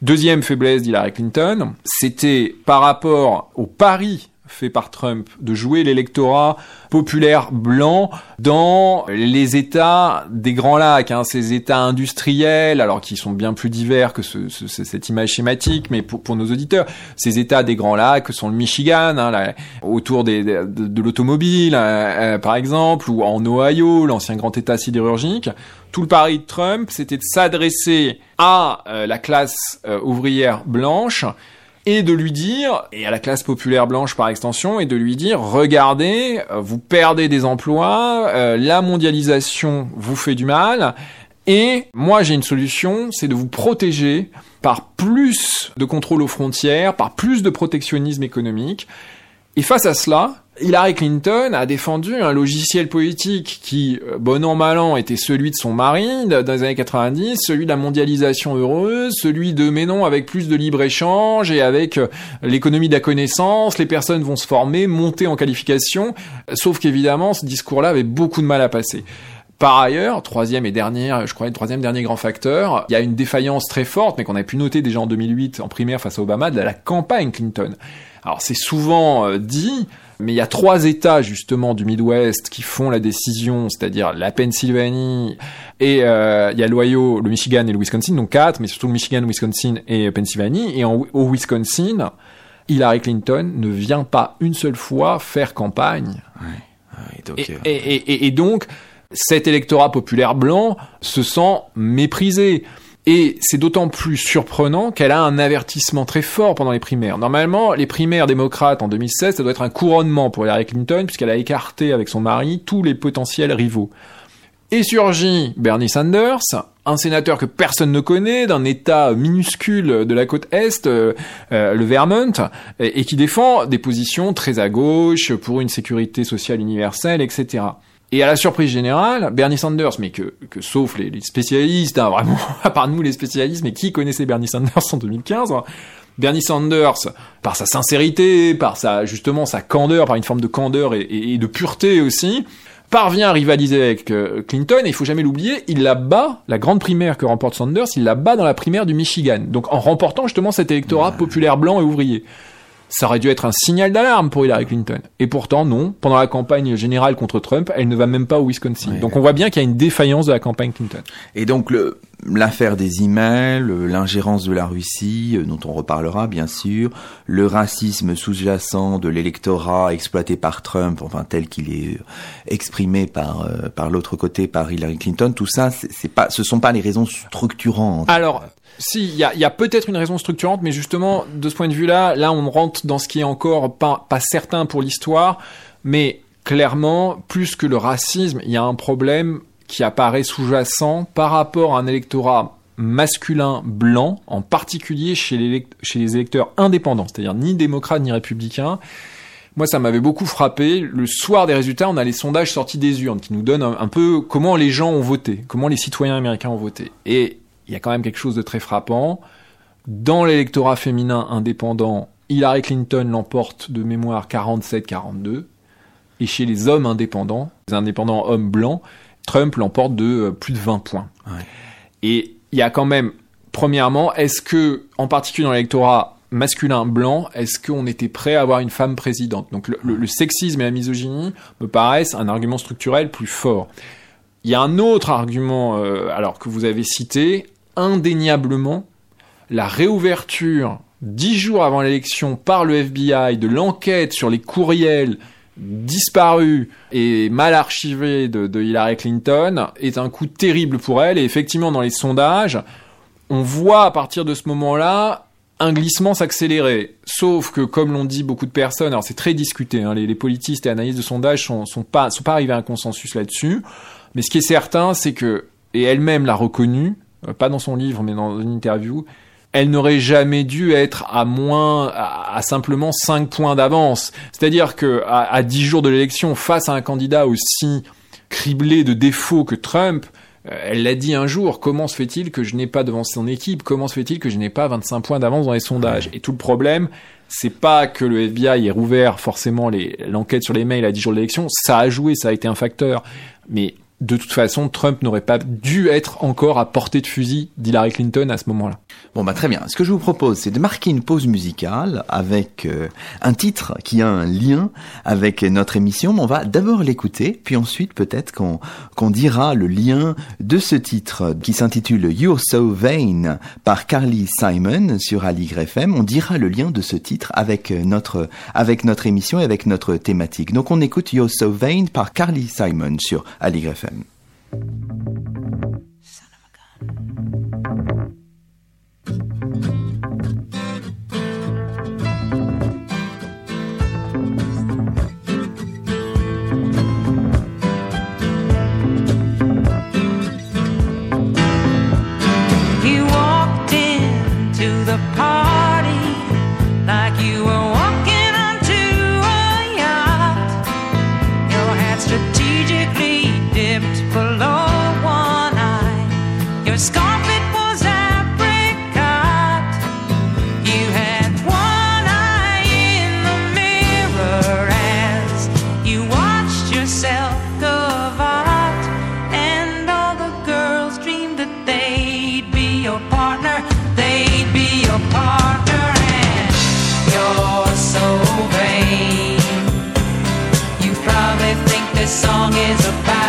Deuxième faiblesse d'Hillary Clinton, c'était par rapport au pari fait par Trump de jouer l'électorat populaire blanc dans les États des Grands Lacs, hein, ces États industriels, alors qui sont bien plus divers que ce, cette image schématique, mais pour, pour, nos auditeurs, ces États des Grands Lacs sont le Michigan, hein, autour des, de, de l'automobile, euh, euh, par exemple, ou en Ohio, l'ancien grand État sidérurgique. Tout le pari de Trump, c'était de s'adresser à euh, la classe ouvrière blanche et de lui dire, et à la classe populaire blanche par extension, et de lui dire, regardez, euh, vous perdez des emplois, euh, la mondialisation vous fait du mal, et moi j'ai une solution, c'est de vous protéger par plus de contrôle aux frontières, par plus de protectionnisme économique. Et face à cela, Hillary Clinton a défendu un logiciel politique qui, euh, bon an mal an, était celui de son mari dans les années 90, celui de la mondialisation heureuse, celui de mais non avec plus de libre-échange et avec euh, l'économie de la connaissance, les personnes vont se former, monter en qualification, sauf qu'évidemment ce discours-là avait beaucoup de mal à passer. Par ailleurs, troisième et dernière, je crois, troisième dernier grand facteur, il y a une défaillance très forte, mais qu'on a pu noter déjà en 2008 en primaire face à Obama, de la campagne Clinton. Alors c'est souvent euh, dit, mais il y a trois États justement du Midwest qui font la décision, c'est-à-dire la Pennsylvanie et euh, il y a l'Ohio, le Michigan et le Wisconsin, donc quatre, mais surtout le Michigan, Wisconsin et Pennsylvanie. Et en, au Wisconsin, Hillary Clinton ne vient pas une seule fois faire campagne. Ouais. et, euh, et, et, et donc cet électorat populaire blanc se sent méprisé. Et c'est d'autant plus surprenant qu'elle a un avertissement très fort pendant les primaires. Normalement, les primaires démocrates en 2016, ça doit être un couronnement pour Hillary Clinton, puisqu'elle a écarté avec son mari tous les potentiels rivaux. Et surgit Bernie Sanders, un sénateur que personne ne connaît, d'un État minuscule de la côte Est, euh, euh, le Vermont, et, qui défend des positions très à gauche pour une sécurité sociale universelle, etc. Et à la surprise générale, Bernie Sanders, mais que, que sauf les, spécialistes, hein, vraiment, à part nous les spécialistes, mais qui connaissait Bernie Sanders en 2015 hein, Bernie Sanders, par sa sincérité, par sa justement sa candeur, par une forme de candeur et, de pureté aussi, parvient à rivaliser avec euh, Clinton, et il faut jamais l'oublier, il la bat, la grande primaire que remporte Sanders, il la bat dans la primaire du Michigan, donc en remportant justement cet électorat populaire blanc et ouvrier ça aurait dû être un signal d'alarme pour Hillary Clinton. Et pourtant, non. Pendant la campagne générale contre Trump, elle ne va même pas au Wisconsin. donc on voit bien qu'il y a une défaillance de la campagne Clinton. Et donc l'affaire des emails, l'ingérence de la Russie, euh, dont on reparlera bien sûr, le racisme sous-jacent de l'électorat exploité par Trump, enfin tel qu'il est euh, exprimé par euh, par l'autre côté par Hillary Clinton, tout ça, c'est pas, ce sont pas les raisons structurantes. Alors si, il y a, y a peut-être une raison structurante, mais justement, de ce point de vue-là, là, on rentre dans ce qui est encore pas, pas certain pour l'histoire, mais clairement, plus que le racisme, il y a un problème qui apparaît sous-jacent par rapport à un électorat masculin blanc, en particulier chez les, électeurs indépendants, c'est-à-dire ni démocrates ni républicains. Moi, ça m'avait beaucoup frappé. Le soir des résultats, on a les sondages sortis des urnes qui nous donnent un peu comment les gens ont voté, comment les citoyens américains ont voté. Et il y a quand même quelque chose de très frappant. Dans l'électorat féminin indépendant, Hillary Clinton l'emporte de mémoire 47-42. Et chez les hommes indépendants, les indépendants hommes blancs, Trump l'emporte de euh, plus de 20 points. Et il y a quand même, premièrement, est-ce que, en particulier dans l'électorat masculin blanc, est-ce qu'on était prêt à avoir une femme présidente? Donc le, sexisme et la misogynie me paraissent un argument structurel plus fort. Il y a un autre argument, euh, alors que vous avez cité, indéniablement, la réouverture dix jours avant l'élection par le FBI de l'enquête sur les courriels disparus et mal archivés de, Hillary Clinton est un coup terrible pour elle. Et effectivement, dans les sondages, on voit à partir de ce moment-là un glissement s'accélérer. Sauf que, comme l'ont dit beaucoup de personnes, alors c'est très discuté, hein, les, politistes et analystes de sondages sont, sont pas, sont pas arrivés à un consensus là-dessus. Mais ce qui est certain, c'est que, et elle-même l'a reconnu, euh, pas dans son livre, mais dans une interview, elle n'aurait jamais dû être à moins, à, simplement 5 points d'avance. C'est-à-dire que à, 10 jours de l'élection, face à un candidat aussi criblé de défauts que Trump, euh, elle l'a dit un jour, comment se fait-il que je n'ai pas devant son équipe? Comment se fait-il que je n'ai pas 25 points d'avance dans les sondages? Et tout le problème, c'est pas que le FBI ait rouvert forcément l'enquête sur les mails à 10 jours de l'élection, ça a joué, ça a été un facteur. Mais de toute façon, Trump n'aurait pas dû être encore à portée de fusil d'Hillary Clinton à ce moment-là. Bon bah très bien. Ce que je vous propose, c'est de marquer une pause musicale avec euh, un titre qui a un lien avec notre émission. On va d'abord l'écouter, puis ensuite peut-être qu'on dira le lien de ce titre qui s'intitule You're So Vain par Carly Simon sur Aligre FM. On dira le lien de ce titre avec notre avec notre émission et avec notre thématique. Donc on écoute You're So Vain par Carly Simon sur Aligre FM. Son of a gun. Song is about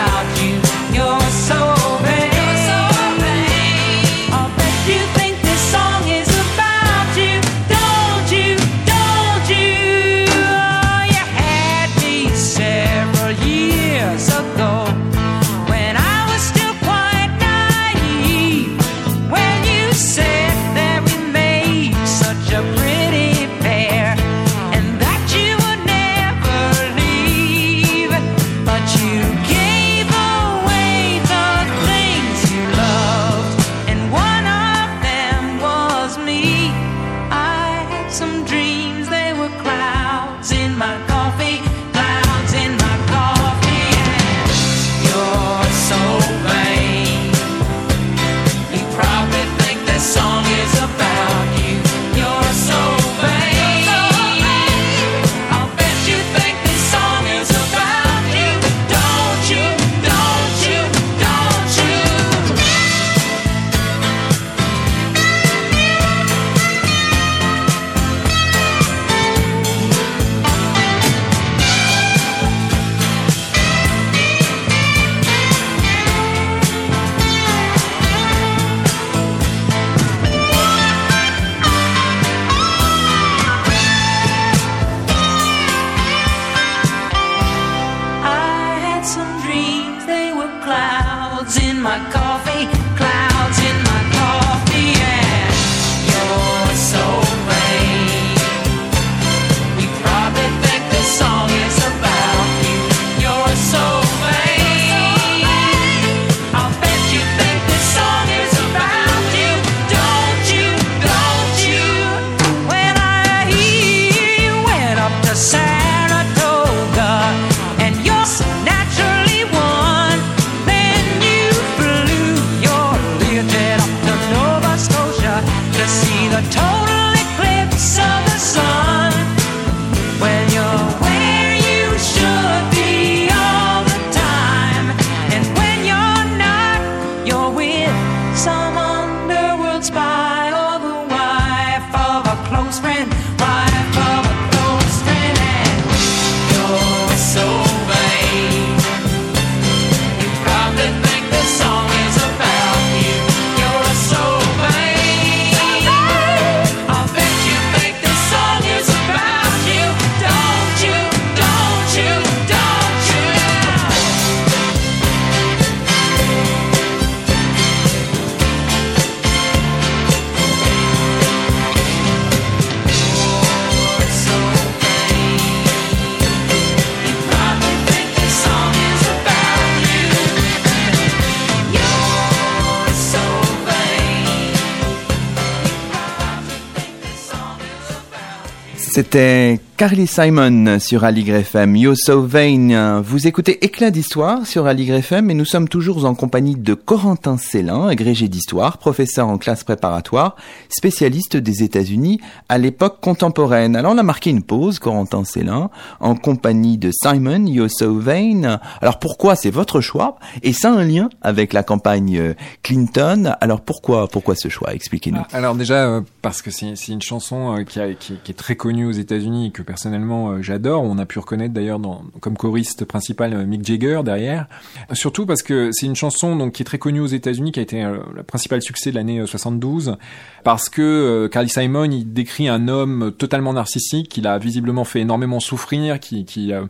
Você tem Carly Simon sur Aligre FM. You're so. Vous écoutez Éclat d'histoire sur Aligre FM et nous sommes toujours en compagnie de Corentin Célin, agrégé d'histoire, professeur en classe préparatoire, spécialiste des États-Unis à l'époque contemporaine. Alors on a marqué une pause, Corentin Célin, en compagnie de Simon, You're so vain. Alors pourquoi c'est votre choix Et ça a un lien avec la campagne euh, Clinton? Alors pourquoi, pourquoi ce choix? Expliquez-nous. Alors déjà euh, parce que c'est une chanson euh, qui, qui, est très connue aux États-Unis que personnellement euh, j'adore. On a pu reconnaître d'ailleurs comme choriste principal euh, Mick Jagger derrière. Surtout parce que c'est une chanson donc qui est très connue aux États-Unis, qui a été euh, le principal succès de l'année euh, 72, parce que Carly Simon il décrit un homme totalement narcissique, qui l'a visiblement fait énormément souffrir, qui qui euh,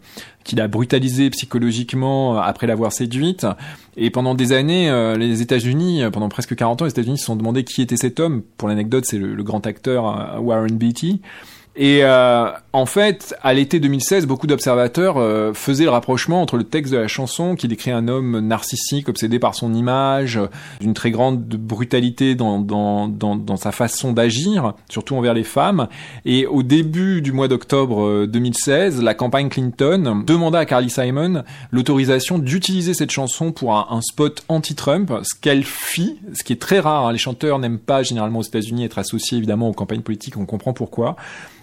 qui l'a brutalisé psychologiquement après l'avoir séduite. Et pendant des années, les États-Unis, pendant presque 40 ans, les États-Unis se sont demandé qui était cet homme. Pour l'anecdote, c'est le, le grand acteur Warren Beatty. Et euh, en fait, à l'été 2016, beaucoup d'observateurs euh, faisaient le rapprochement entre le texte de la chanson qui décrit un homme narcissique, obsédé par son image, euh, d'une très grande brutalité dans, dans, dans, dans sa façon d'agir, surtout envers les femmes. Et au début du mois d'octobre euh, 2016, la campagne Clinton demanda à Carly Simon l'autorisation d'utiliser cette chanson pour un, un spot anti-Trump, ce qu'elle fit, ce qui est très rare. hein. Les chanteurs n'aiment pas généralement aux États-Unis être associés évidemment aux campagnes politiques, on comprend pourquoi.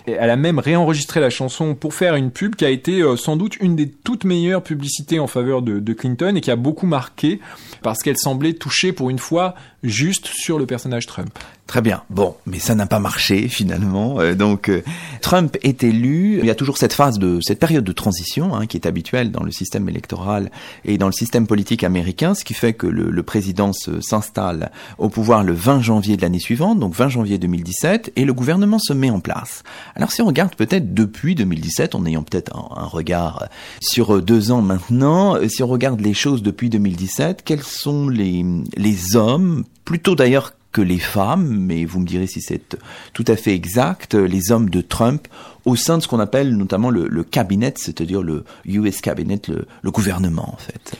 Elle a même réenregistré la chanson pour faire une pub qui a été euh, sans doute une des toutes meilleures publicités en faveur de, de Clinton et qui a beaucoup marqué parce qu'elle semblait toucher pour une fois juste sur le personnage Trump. Très bien. Bon, mais ça n'a pas marché finalement. Euh, donc euh, Trump est élu. Il y a toujours cette phase de cette période de transition hein, qui est habituelle dans le système électoral et dans le système politique américain, ce qui fait que le, le président s'installe au pouvoir le 20 janvier de l'année suivante, donc 20 janvier 2017, et le gouvernement se met en place. Alors si on regarde peut-être depuis 2017, en ayant peut-être un, un regard sur euh, deux ans maintenant, euh, si on regarde les choses depuis 2017, quels sont les, les hommes, plutôt d'ailleurs que les femmes, mais vous me direz si c'est tout à fait exact, les hommes de Trump au sein de ce qu'on appelle notamment le, cabinet, c'est-à-dire le US cabinet, le, le gouvernement en fait.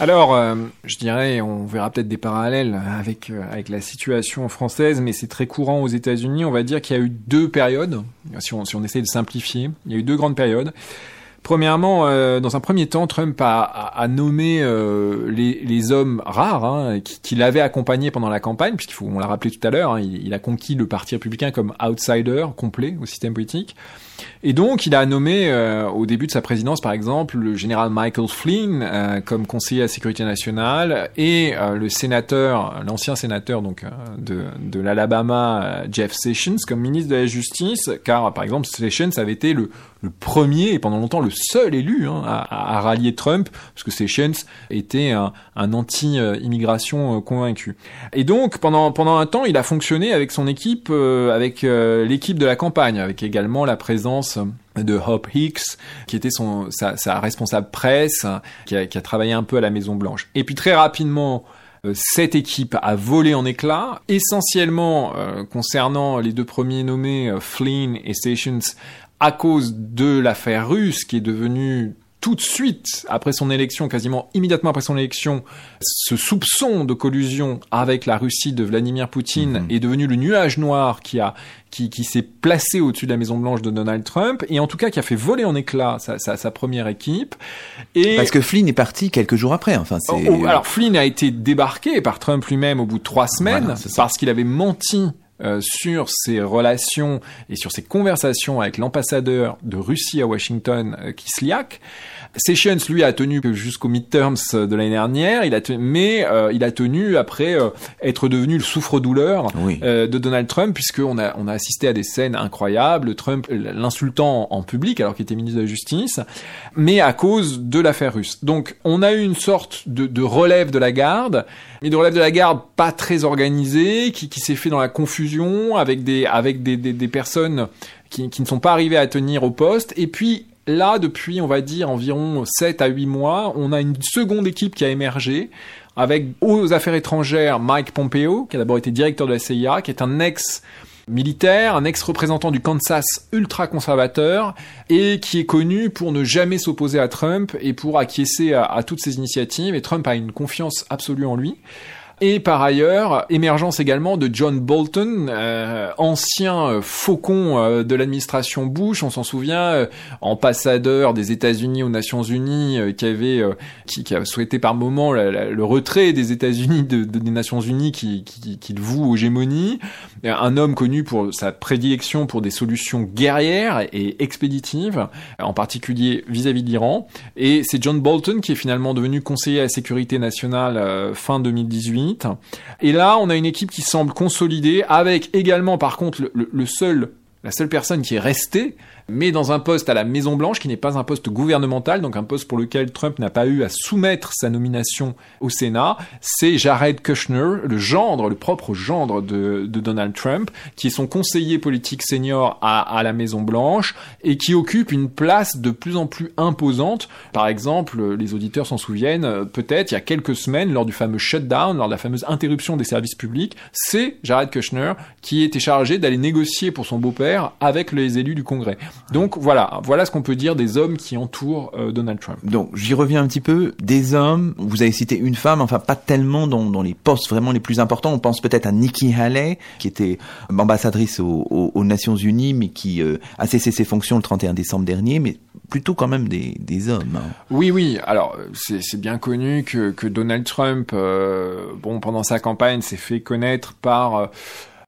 Alors, euh, je dirais, on verra peut-être des parallèles avec euh, avec la situation française, mais c'est très courant aux États-Unis. On va dire qu'il y a eu deux périodes, si on si on essaie de simplifier. Il y a eu deux grandes périodes. Premièrement, euh, dans un premier temps, Trump a, nommé euh, les, hommes rares hein, qui, l'avaient accompagné pendant la campagne, puisqu'il faut, on l'a rappelé tout à l'heure, hein, il, il a conquis le Parti républicain comme outsider complet au système politique. Et donc, il a nommé euh, au début de sa présidence, par exemple, le général Michael Flynn euh, comme conseiller à la sécurité nationale et euh, le sénateur, l'ancien sénateur donc euh, de, de l'Alabama, euh, Jeff Sessions, comme ministre de la Justice, car par exemple Sessions avait été le, le premier et pendant longtemps le seul élu hein, à, à rallier Trump, parce que Sessions était un, un anti-immigration euh, convaincu. Et donc, pendant, pendant un temps, il a fonctionné avec son équipe, avec l'équipe de la campagne, avec également la présence de Hope Hicks, qui était son, sa, sa responsable presse, qui a, travaillé un peu à la Maison Blanche. Et puis très rapidement, euh, cette équipe a volé en éclats, essentiellement euh, concernant les deux premiers nommés, euh, Flynn et Sessions, à cause de l'affaire russe qui est devenue tout de suite, après son élection, quasiment immédiatement après son élection, ce soupçon de collusion avec la Russie de Vladimir Poutine Mhm. est devenu le nuage noir qui a qui, qui s'est placé au-dessus de la Maison Blanche de Donald Trump et en tout cas qui a fait voler en éclats sa, sa, sa première équipe. Et Parce que Flynn est parti quelques jours après. Enfin, c'est Oh, oh, alors Flynn a été débarqué par Trump lui-même au bout de trois semaines Voilà, parce qu'il avait menti euh, sur ses relations et sur ses conversations avec l'ambassadeur de Russie à Washington, euh, Kislyak. Sessions, lui, a tenu que jusqu'au midterms de l'année dernière, il a tenu, mais euh, il a tenu après être devenu le souffre-douleur Oui. de Donald Trump, puisqu'on a, on a assisté à des scènes incroyables, Trump l'insultant en public alors qu'il était ministre de la Justice, mais à cause de l'affaire russe. Donc on a eu une sorte de, de relève de la garde, mais de relève de la garde pas très organisée, qui, qui s'est fait dans la confusion avec des, avec des, des, personnes qui, qui ne sont pas arrivées à tenir au poste, et puis là, depuis, on va dire, environ 7 à 8 mois, on a une seconde équipe qui a émergé avec aux affaires étrangères Mike Pompeo, qui a d'abord été directeur de la CIA, qui est un ex militaire, un ex-représentant du Kansas ultra-conservateur, et qui est connu pour ne jamais s'opposer à Trump et pour acquiescer à, toutes ses initiatives, et Trump a une confiance absolue en lui. Et par ailleurs, émergence également de John Bolton, euh, ancien euh, faucon euh, de l'administration Bush, on s'en souvient, ambassadeur des États-Unis aux Nations Unies, qui avait qui, a souhaité par moment le retrait des États-Unis de, de- des Nations Unies qui, qui, voue aux gémonies. Un homme connu pour sa prédilection pour des solutions guerrières et expéditives, en particulier vis-à-vis de l'Iran. Et c'est John Bolton qui est finalement devenu conseiller à la sécurité nationale fin 2018. Et là, on a une équipe qui semble consolidée, avec également, par contre, la seule personne qui est restée, mais dans un poste à la Maison Blanche, qui n'est pas un poste gouvernemental, donc un poste pour lequel Trump n'a pas eu à soumettre sa nomination au Sénat, c'est Jared Kushner, le gendre, le propre gendre de, Donald Trump, qui est son conseiller politique senior à, la Maison Blanche et qui occupe une place de plus en plus imposante. Par exemple, les auditeurs s'en souviennent, peut-être il y a quelques semaines, lors du fameux shutdown, lors de la fameuse interruption des services publics, c'est Jared Kushner qui était chargé d'aller négocier pour son beau-père avec les élus du Congrès. Donc voilà, voilà ce qu'on peut dire des hommes qui entourent euh, Donald Trump. Donc j'y reviens un petit peu. Des hommes, vous avez cité une femme, enfin pas tellement dans, dans les postes vraiment les plus importants. On pense peut-être à Nikki Haley, qui était ambassadrice aux, aux- aux Nations Unies, mais qui euh, a cessé ses fonctions le 31 décembre dernier, mais plutôt quand même des, des hommes. hein. Oui, oui. Alors, euh, c'est c'est bien connu que, que Donald Trump, euh, bon, pendant sa campagne, s'est fait connaître par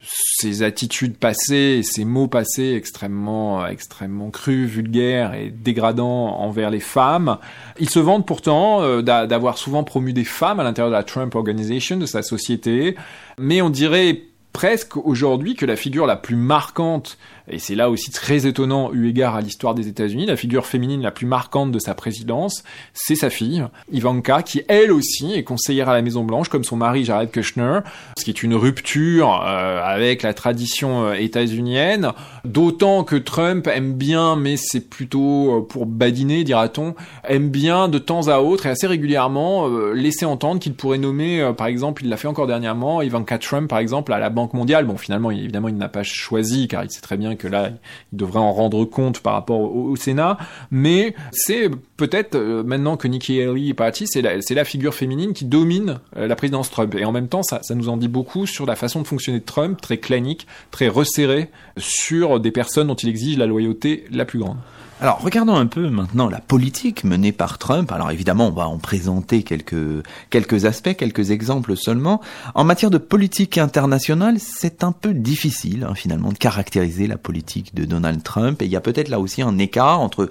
ses attitudes passées, ses mots passés extrêmement, extrêmement crus, vulgaires et dégradants envers les femmes. Il se vante pourtant euh, d'a- d'avoir souvent promu des femmes à l'intérieur de la Trump Organization, de sa société, mais on dirait presque aujourd'hui que la figure la plus marquante, et c'est là aussi très étonnant eu égard à l'histoire des États-Unis, la figure féminine la plus marquante de sa présidence, c'est sa fille, Ivanka, qui elle aussi est conseillère à la Maison Blanche, comme son mari Jared Kushner, ce qui est une rupture euh, avec la tradition euh, états-unienne, d'autant que Trump aime bien, mais c'est plutôt euh, pour badiner, dira-t-on, aime bien de temps à autre et assez régulièrement euh, laisser entendre qu'il pourrait nommer, euh, par exemple, il l'a fait encore dernièrement, Ivanka Trump, par exemple, à la Banque mondiale. Bon, finalement, évidemment, il n'a pas choisi, car il sait très bien que là, il devrait en rendre compte par rapport au, Sénat, mais c'est peut-être, euh, maintenant que Nikki Haley est partie, c'est la, c'est la figure féminine qui domine euh, la présidence Trump. Et en même temps, ça, ça nous en dit beaucoup sur la façon de fonctionner de Trump, très clanique, très resserré, sur des personnes dont il exige la loyauté la plus grande. Alors, regardons un peu maintenant la politique menée par Trump. Alors évidemment, on va en présenter quelques, quelques aspects, quelques exemples seulement. En matière de politique internationale, c'est un peu difficile, hein, finalement, de caractériser la politique de Donald Trump. Et il y a peut-être là aussi un écart entre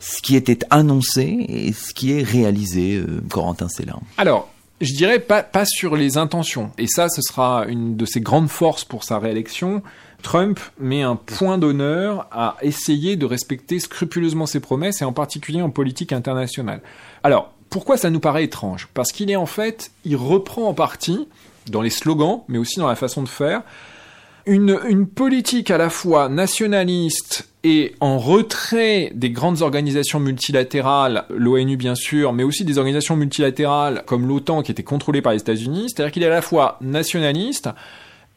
ce qui était annoncé et ce qui est réalisé, euh, Corentin Célin. Alors, je dirais pas, pas sur les intentions. Et ça, ce sera une de ses grandes forces pour sa réélection. Trump met un point d'honneur à essayer de respecter scrupuleusement ses promesses, et en particulier en politique internationale. Alors, pourquoi ça nous paraît étrange? Parce qu'il est en fait, il reprend en partie, dans les slogans, mais aussi dans la façon de faire, une, une politique à la fois nationaliste et en retrait des grandes organisations multilatérales, l'ONU bien sûr, mais aussi des organisations multilatérales comme l'OTAN qui étaient contrôlées par les États-Unis, c'est-à-dire qu'il est à la fois nationaliste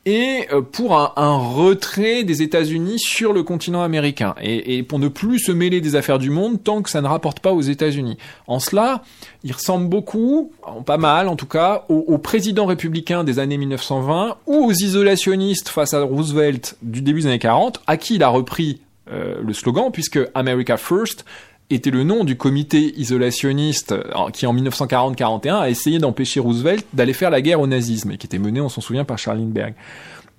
et euh, pour un, un retrait des États-Unis sur le continent américain et, et pour ne plus se mêler des affaires du monde tant que ça ne rapporte pas aux États-Unis. En cela, il ressemble beaucoup, pas mal en tout cas, aux, aux présidents républicains des années 1920 ou aux isolationnistes face à Roosevelt du début des années 40, à qui il a repris euh, le slogan puisque America First était le nom du comité isolationniste euh, qui en 1940-41 a essayé d'empêcher Roosevelt d'aller faire la guerre au nazisme et qui était mené, on s'en souvient, par Charles Lindbergh.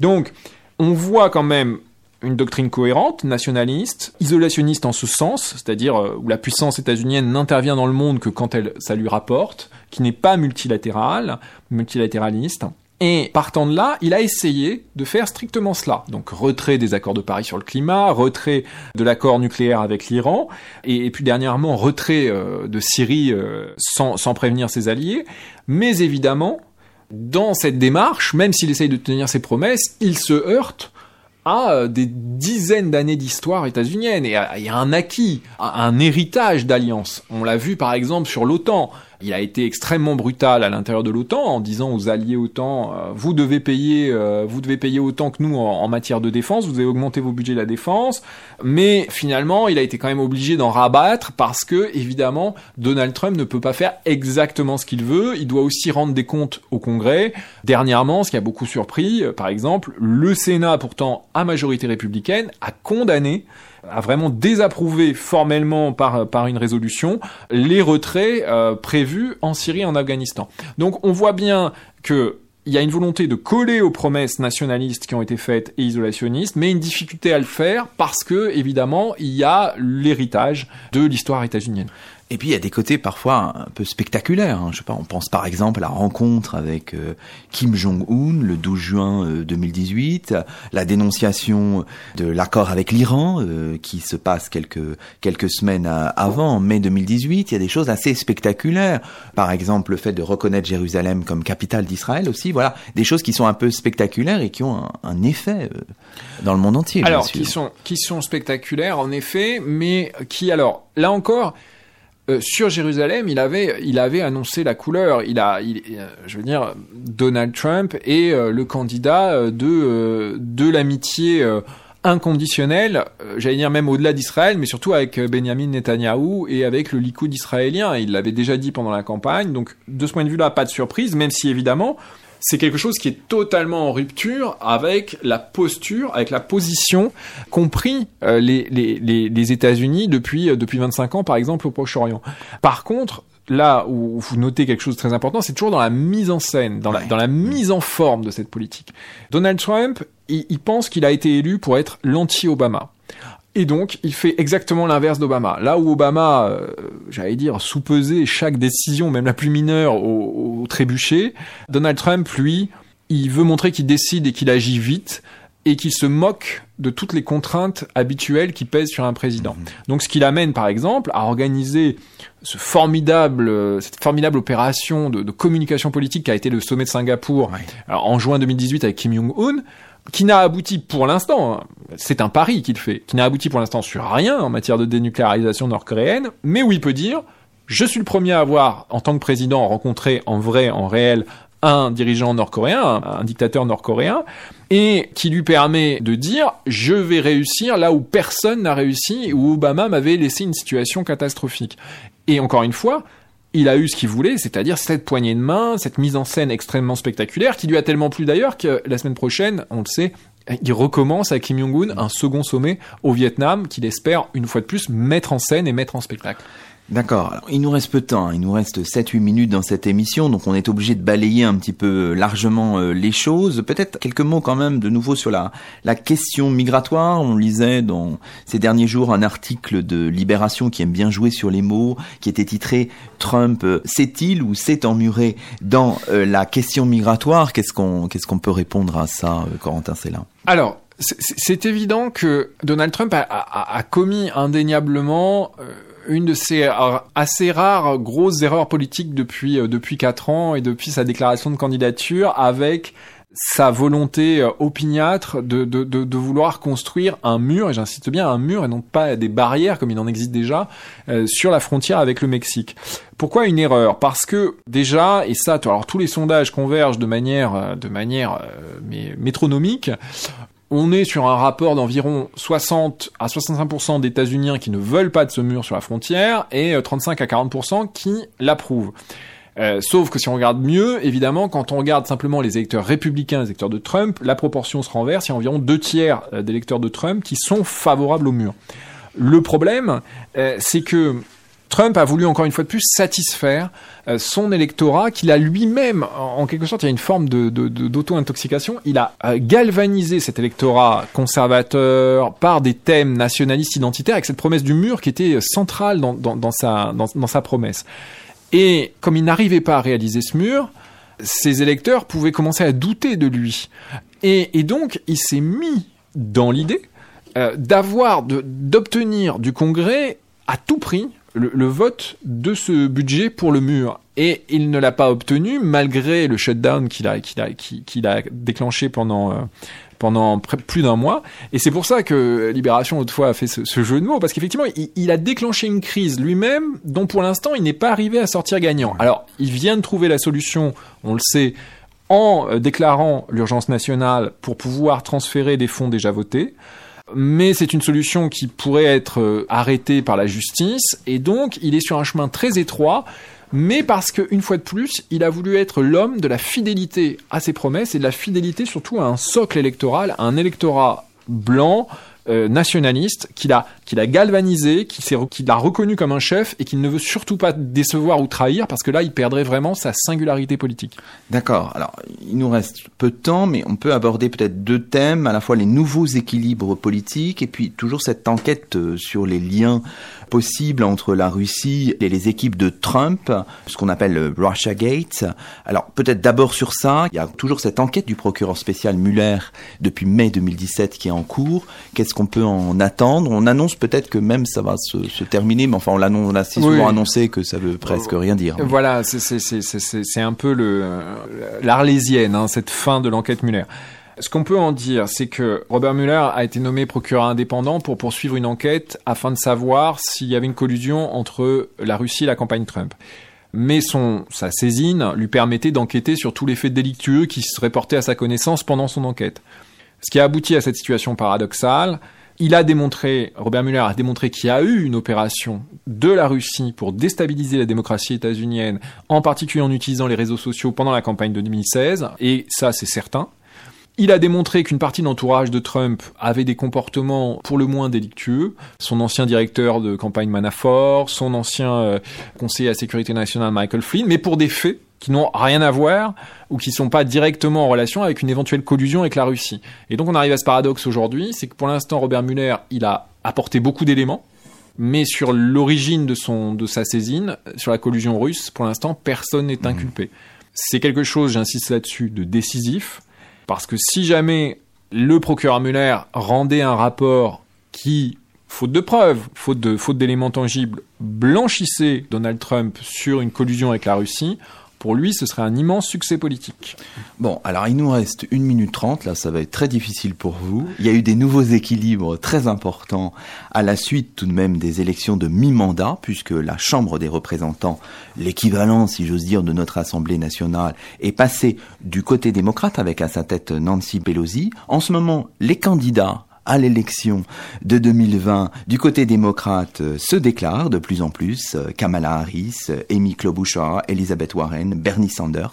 Donc, On voit quand même une doctrine cohérente, nationaliste, isolationniste en ce sens, c'est-à-dire euh, où la puissance états-unienne n'intervient dans le monde que quand elle, ça lui rapporte, qui n'est pas multilatérale, multilatéraliste. Et partant de là, il a essayé de faire strictement cela. Donc retrait des accords de Paris sur le climat, retrait de l'accord nucléaire avec l'Iran, et, et puis dernièrement retrait euh, de Syrie euh, sans, sans prévenir ses alliés. Mais évidemment, dans cette démarche, même s'il essaye de tenir ses promesses, il se heurte à euh, des dizaines d'années d'histoire états-unienne et à- y a un acquis, un un héritage d'alliance. On l'a vu par exemple sur l'OTAN. Il a été extrêmement brutal à l'intérieur de l'OTAN en disant aux alliés OTAN euh, vous devez payer euh, vous devez payer autant que nous en, en matière de défense, vous devez augmenter vos budgets de la défense, mais finalement, il a été quand même obligé d'en rabattre parce que évidemment, Donald Trump ne peut pas faire exactement ce qu'il veut, il doit aussi rendre des comptes au Congrès. Dernièrement, ce qui a beaucoup surpris, euh, par exemple, le Sénat pourtant à majorité républicaine a condamné a vraiment désapprouvé formellement par, une résolution les retraits euh, prévus en Syrie et en Afghanistan. Donc on voit bien que il y a une volonté de coller aux promesses nationalistes qui ont été faites et isolationnistes, mais une difficulté à le faire parce que, évidemment, il y a l'héritage de l'histoire états-unienne. Et puis il y a des côtés parfois un peu spectaculaires. hein. Je sais pas, on pense par exemple à la rencontre avec euh, Kim Jong-un le 12 juin euh, 2018, la dénonciation de l'accord avec l'Iran euh, qui se passe quelques quelques semaines à- avant, en mai 2018. Il y a des choses assez spectaculaires. Par exemple, le fait de reconnaître Jérusalem comme capitale d'Israël aussi. Voilà, des choses qui sont un peu spectaculaires et qui ont un, un effet euh, dans le monde entier. bien Alors, sûr. qui sont, qui sont spectaculaires, en effet, mais qui, alors, là encore, euh, sur Jérusalem, il avait, il avait annoncé la couleur. Il a, il, euh, je veux dire, Donald Trump est euh, le candidat de, de l'amitié inconditionnelle, j'allais dire même au-delà d'Israël, mais surtout avec Benjamin Netanyahou et avec le Likoud israélien. Il l'avait déjà dit pendant la campagne, donc de ce point de vue-là, pas de surprise, même si évidemment, c'est quelque chose qui est totalement en rupture avec la posture, avec la position qu'ont pris euh, les, les, les, les États-Unis depuis, euh, depuis 25 ans, par exemple, au Proche-Orient. Par contre, là où vous notez quelque chose de très important, c'est toujours dans la mise en scène, dans la, dans la mise en forme de cette politique. Donald Trump, il, il pense qu'il a été élu pour être l'anti-Obama. Et donc, il fait exactement l'inverse d'Obama. Là où Obama, euh, j'allais dire, sous-pesait chaque décision, même la plus mineure, au, au trébuchet, Donald Trump, lui, il veut montrer qu'il décide et qu'il agit vite et qu'il se moque de toutes les contraintes habituelles qui pèsent sur un président. Donc, ce qui l'amène, par exemple, à organiser ce formidable, euh, cette formidable opération de, de communication politique qui a été le sommet de Singapour alors, en juin 2018 avec Kim Jong-un, qui n'a abouti pour l'instant, hein, c'est un pari qu'il fait, qui n'a abouti pour l'instant sur rien en matière de dénucléarisation nord-coréenne, mais où il peut dire, je suis le premier à avoir, en tant que président, rencontré en vrai, en réel, un dirigeant nord-coréen, un, un dictateur nord-coréen, et qui lui permet de dire, je vais réussir là où personne n'a réussi, où Obama m'avait laissé une situation catastrophique. Et encore une fois, il a eu ce qu'il voulait, c'est-à-dire cette poignée de main, cette mise en scène extrêmement spectaculaire, qui lui a tellement plu d'ailleurs que la semaine prochaine, on le sait, il recommence à Kim Jong-un un second sommet au Vietnam qu'il espère une fois de plus mettre en scène et mettre en spectacle. D'accord. Il nous reste peu de temps. hein. Il nous reste 7-8 minutes dans cette émission, donc on est obligé de balayer un petit peu largement euh, les choses. Peut-être quelques mots quand même de nouveau sur la, question migratoire. On lisait dans ces derniers jours un article de Libération qui aime bien jouer sur les mots, qui était titré Trump euh, s'est-il ou s'est emmuré dans euh, la question migratoire Qu'est-ce qu'on qu'est-ce qu'on peut répondre à ça, euh, Corentin Célin Alors, c'est- évident que Donald Trump a, commis indéniablement euh, une de ces ra- assez rares grosses erreurs politiques depuis euh, depuis quatre ans et depuis sa déclaration de candidature avec sa volonté euh, opiniâtre de, de, de, de vouloir construire un mur, et j'insiste bien un mur et non pas des barrières comme il en existe déjà, euh, sur la frontière avec le Mexique. Pourquoi une erreur? Parce que déjà, et ça, alors tous les sondages convergent de manière, euh, de manière euh, mais métronomique, on est sur un rapport d'environ 60 à 65% d'États-Uniens qui ne veulent pas de ce mur sur la frontière et euh, 35 à 40% qui l'approuvent. Euh, sauf que si on regarde mieux, évidemment, quand on regarde simplement les électeurs républicains, les électeurs de Trump, la proportion se renverse. Il y a environ deux tiers euh, d'électeurs de Trump qui sont favorables au mur. Le problème, euh, c'est que Trump a voulu encore une fois de plus satisfaire euh, son électorat qu'il a lui-même, en, quelque sorte, il y a une forme d'auto-intoxication. Il a euh, galvanisé cet électorat conservateur par des thèmes nationalistes identitaires avec cette promesse du mur qui était euh, centrale dans, sa, promesse. Et comme il n'arrivait pas à réaliser ce mur, ses électeurs pouvaient commencer à douter de lui. Et, donc, il s'est mis dans l'idée d'avoir, d'obtenir du Congrès à tout prix le, vote de ce budget pour le mur. Et il ne l'a pas obtenu malgré le shutdown qu'il a, déclenché pendant, euh, plus d'un mois. Et c'est pour ça que Libération autrefois a fait ce, jeu de mots, parce qu'effectivement, il, il a déclenché une crise lui-même dont pour l'instant il n'est pas arrivé à sortir gagnant. Alors, il vient de trouver la solution, on le sait, en euh, déclarant l'urgence nationale pour pouvoir transférer des fonds déjà votés. Mais c'est une solution qui pourrait être euh, arrêtée par la justice, et donc il est sur un chemin très étroit, mais parce que une fois de plus, il a voulu être l'homme de la fidélité à ses promesses et de la fidélité surtout à un socle électoral, à un électorat blanc, euh, nationaliste, qu'il a, galvanisé, qu'il s'est- qu'il a reconnu comme un chef et qu'il ne veut surtout pas décevoir ou trahir, parce que là, il perdrait vraiment sa singularité politique. D'accord. Alors, il nous reste peu de temps, mais on peut aborder peut-être deux thèmes, à la fois les nouveaux équilibres politiques et puis toujours cette enquête euh, sur les liens possibles entre la Russie et les équipes de Trump, ce qu'on appelle le Russia Gate. Alors, peut-être d'abord sur ça, il y a toujours cette enquête du procureur spécial Mueller depuis mai 2017 qui est en cours. Qu'est-ce qu'on peut en attendre? On annonce peut-être que même ça va se, se terminer, mais enfin, on, l'annonce- on a Oui. souvent annoncé que ça veut presque rien dire. Voilà, c'est- un peu euh, l'arlésienne, hein, cette fin de l'enquête Muller. Ce qu'on peut en dire, c'est que Robert Mueller a été nommé procureur indépendant pour poursuivre une enquête afin de savoir s'il y avait une collusion entre la Russie et la campagne Trump. Mais sa saisine lui permettait d'enquêter sur tous les faits délictueux qui seraient portés à sa connaissance pendant son enquête. Ce qui a abouti à cette situation paradoxale, il a démontré, Robert Mueller a démontré qu'il y a eu une opération de la Russie pour déstabiliser la démocratie états-unienne, en particulier en utilisant les réseaux sociaux pendant la campagne de 2016, et ça c'est certain. Il a démontré qu'une partie de l'entourage de Trump avait des comportements pour le moins délictueux. Son ancien directeur de campagne Manafort, son ancien euh, conseiller à la sécurité nationale Michael Flynn, mais pour des faits qui n'ont rien à voir ou qui sont pas directement en relation avec une éventuelle collusion avec la Russie. Et donc on arrive à ce paradoxe aujourd'hui, c'est que pour l'instant Robert Mueller, il a apporté beaucoup d'éléments, mais sur l'origine de son de sa saisine, sur la collusion russe, pour l'instant personne n'est inculpé. C'est quelque chose, j'insiste là-dessus, de décisif, parce que si jamais le procureur Mueller rendait un rapport qui, faute de preuves, faute d'éléments tangibles, blanchissait Donald Trump sur une collusion avec la Russie, pour lui, ce serait un immense succès politique. Bon, alors il nous reste une minute trente, là ça va être très difficile pour vous. Il y a eu des nouveaux équilibres très importants à la suite tout de même des élections de mi-mandat, puisque la Chambre des représentants, l'équivalent si j'ose dire de notre Assemblée nationale, est passée du côté démocrate avec à sa tête Nancy Pelosi. En ce moment, les candidats à l'élection de 2020 du côté démocrate se déclarent de plus en plus euh, Kamala Harris, Amy Klobuchar, Elizabeth Warren, Bernie Sanders.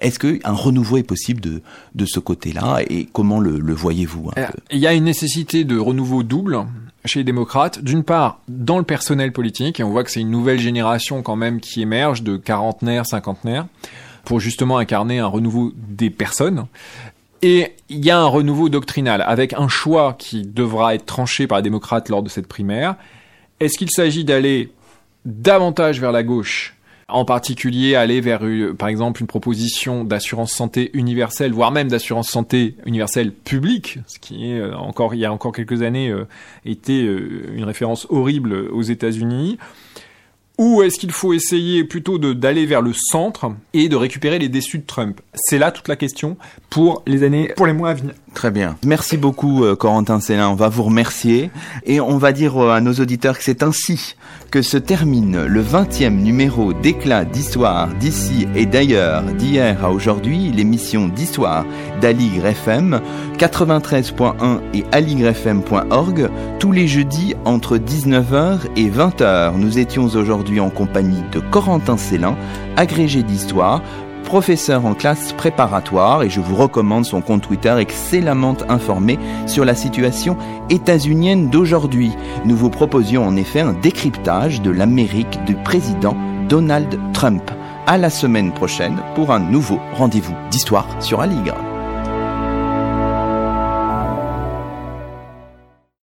Est-ce qu'un renouveau est possible de, de ce côté-là et comment le, le voyez-vous Euh, Il y a une nécessité de renouveau double chez les démocrates. D'une part, dans le personnel politique, et on voit que c'est une nouvelle génération quand même qui émerge de quarantenaires, cinquantenaires, pour justement incarner un renouveau des personnes. Et il y a un renouveau doctrinal, avec un choix qui devra être tranché par les démocrates lors de cette primaire. Est-ce qu'il s'agit d'aller davantage vers la gauche en particulier aller vers, euh, par exemple, une proposition d'assurance santé universelle, voire même d'assurance santé universelle publique, ce qui est euh, encore, il y a encore quelques années, euh, était une référence horrible aux États-Unis? Ou est-ce qu'il faut essayer plutôt d'aller vers le centre et de récupérer les déçus de Trump? C'est là toute la question pour les années, pour les mois à venir. Très bien. Merci beaucoup, euh, Corentin Célin. On va vous remercier. Et on va dire euh, à nos auditeurs que c'est ainsi que se termine le 20e numéro d'éclat d'histoire d'ici et d'ailleurs, d'hier à aujourd'hui, l'émission d'histoire d'Aligre FM, 93.1 et aligrefm.org, tous les jeudis entre 19h et 20h. Nous étions aujourd'hui en compagnie de Corentin Célin, agrégé d'histoire, professeur en classe préparatoire et je vous recommande son compte Twitter excellemment informé sur la situation états-unienne d'aujourd'hui. Nous vous proposions en effet un décryptage de l'Amérique du président Donald Trump. À la semaine prochaine pour un nouveau rendez-vous d'histoire sur Aligre.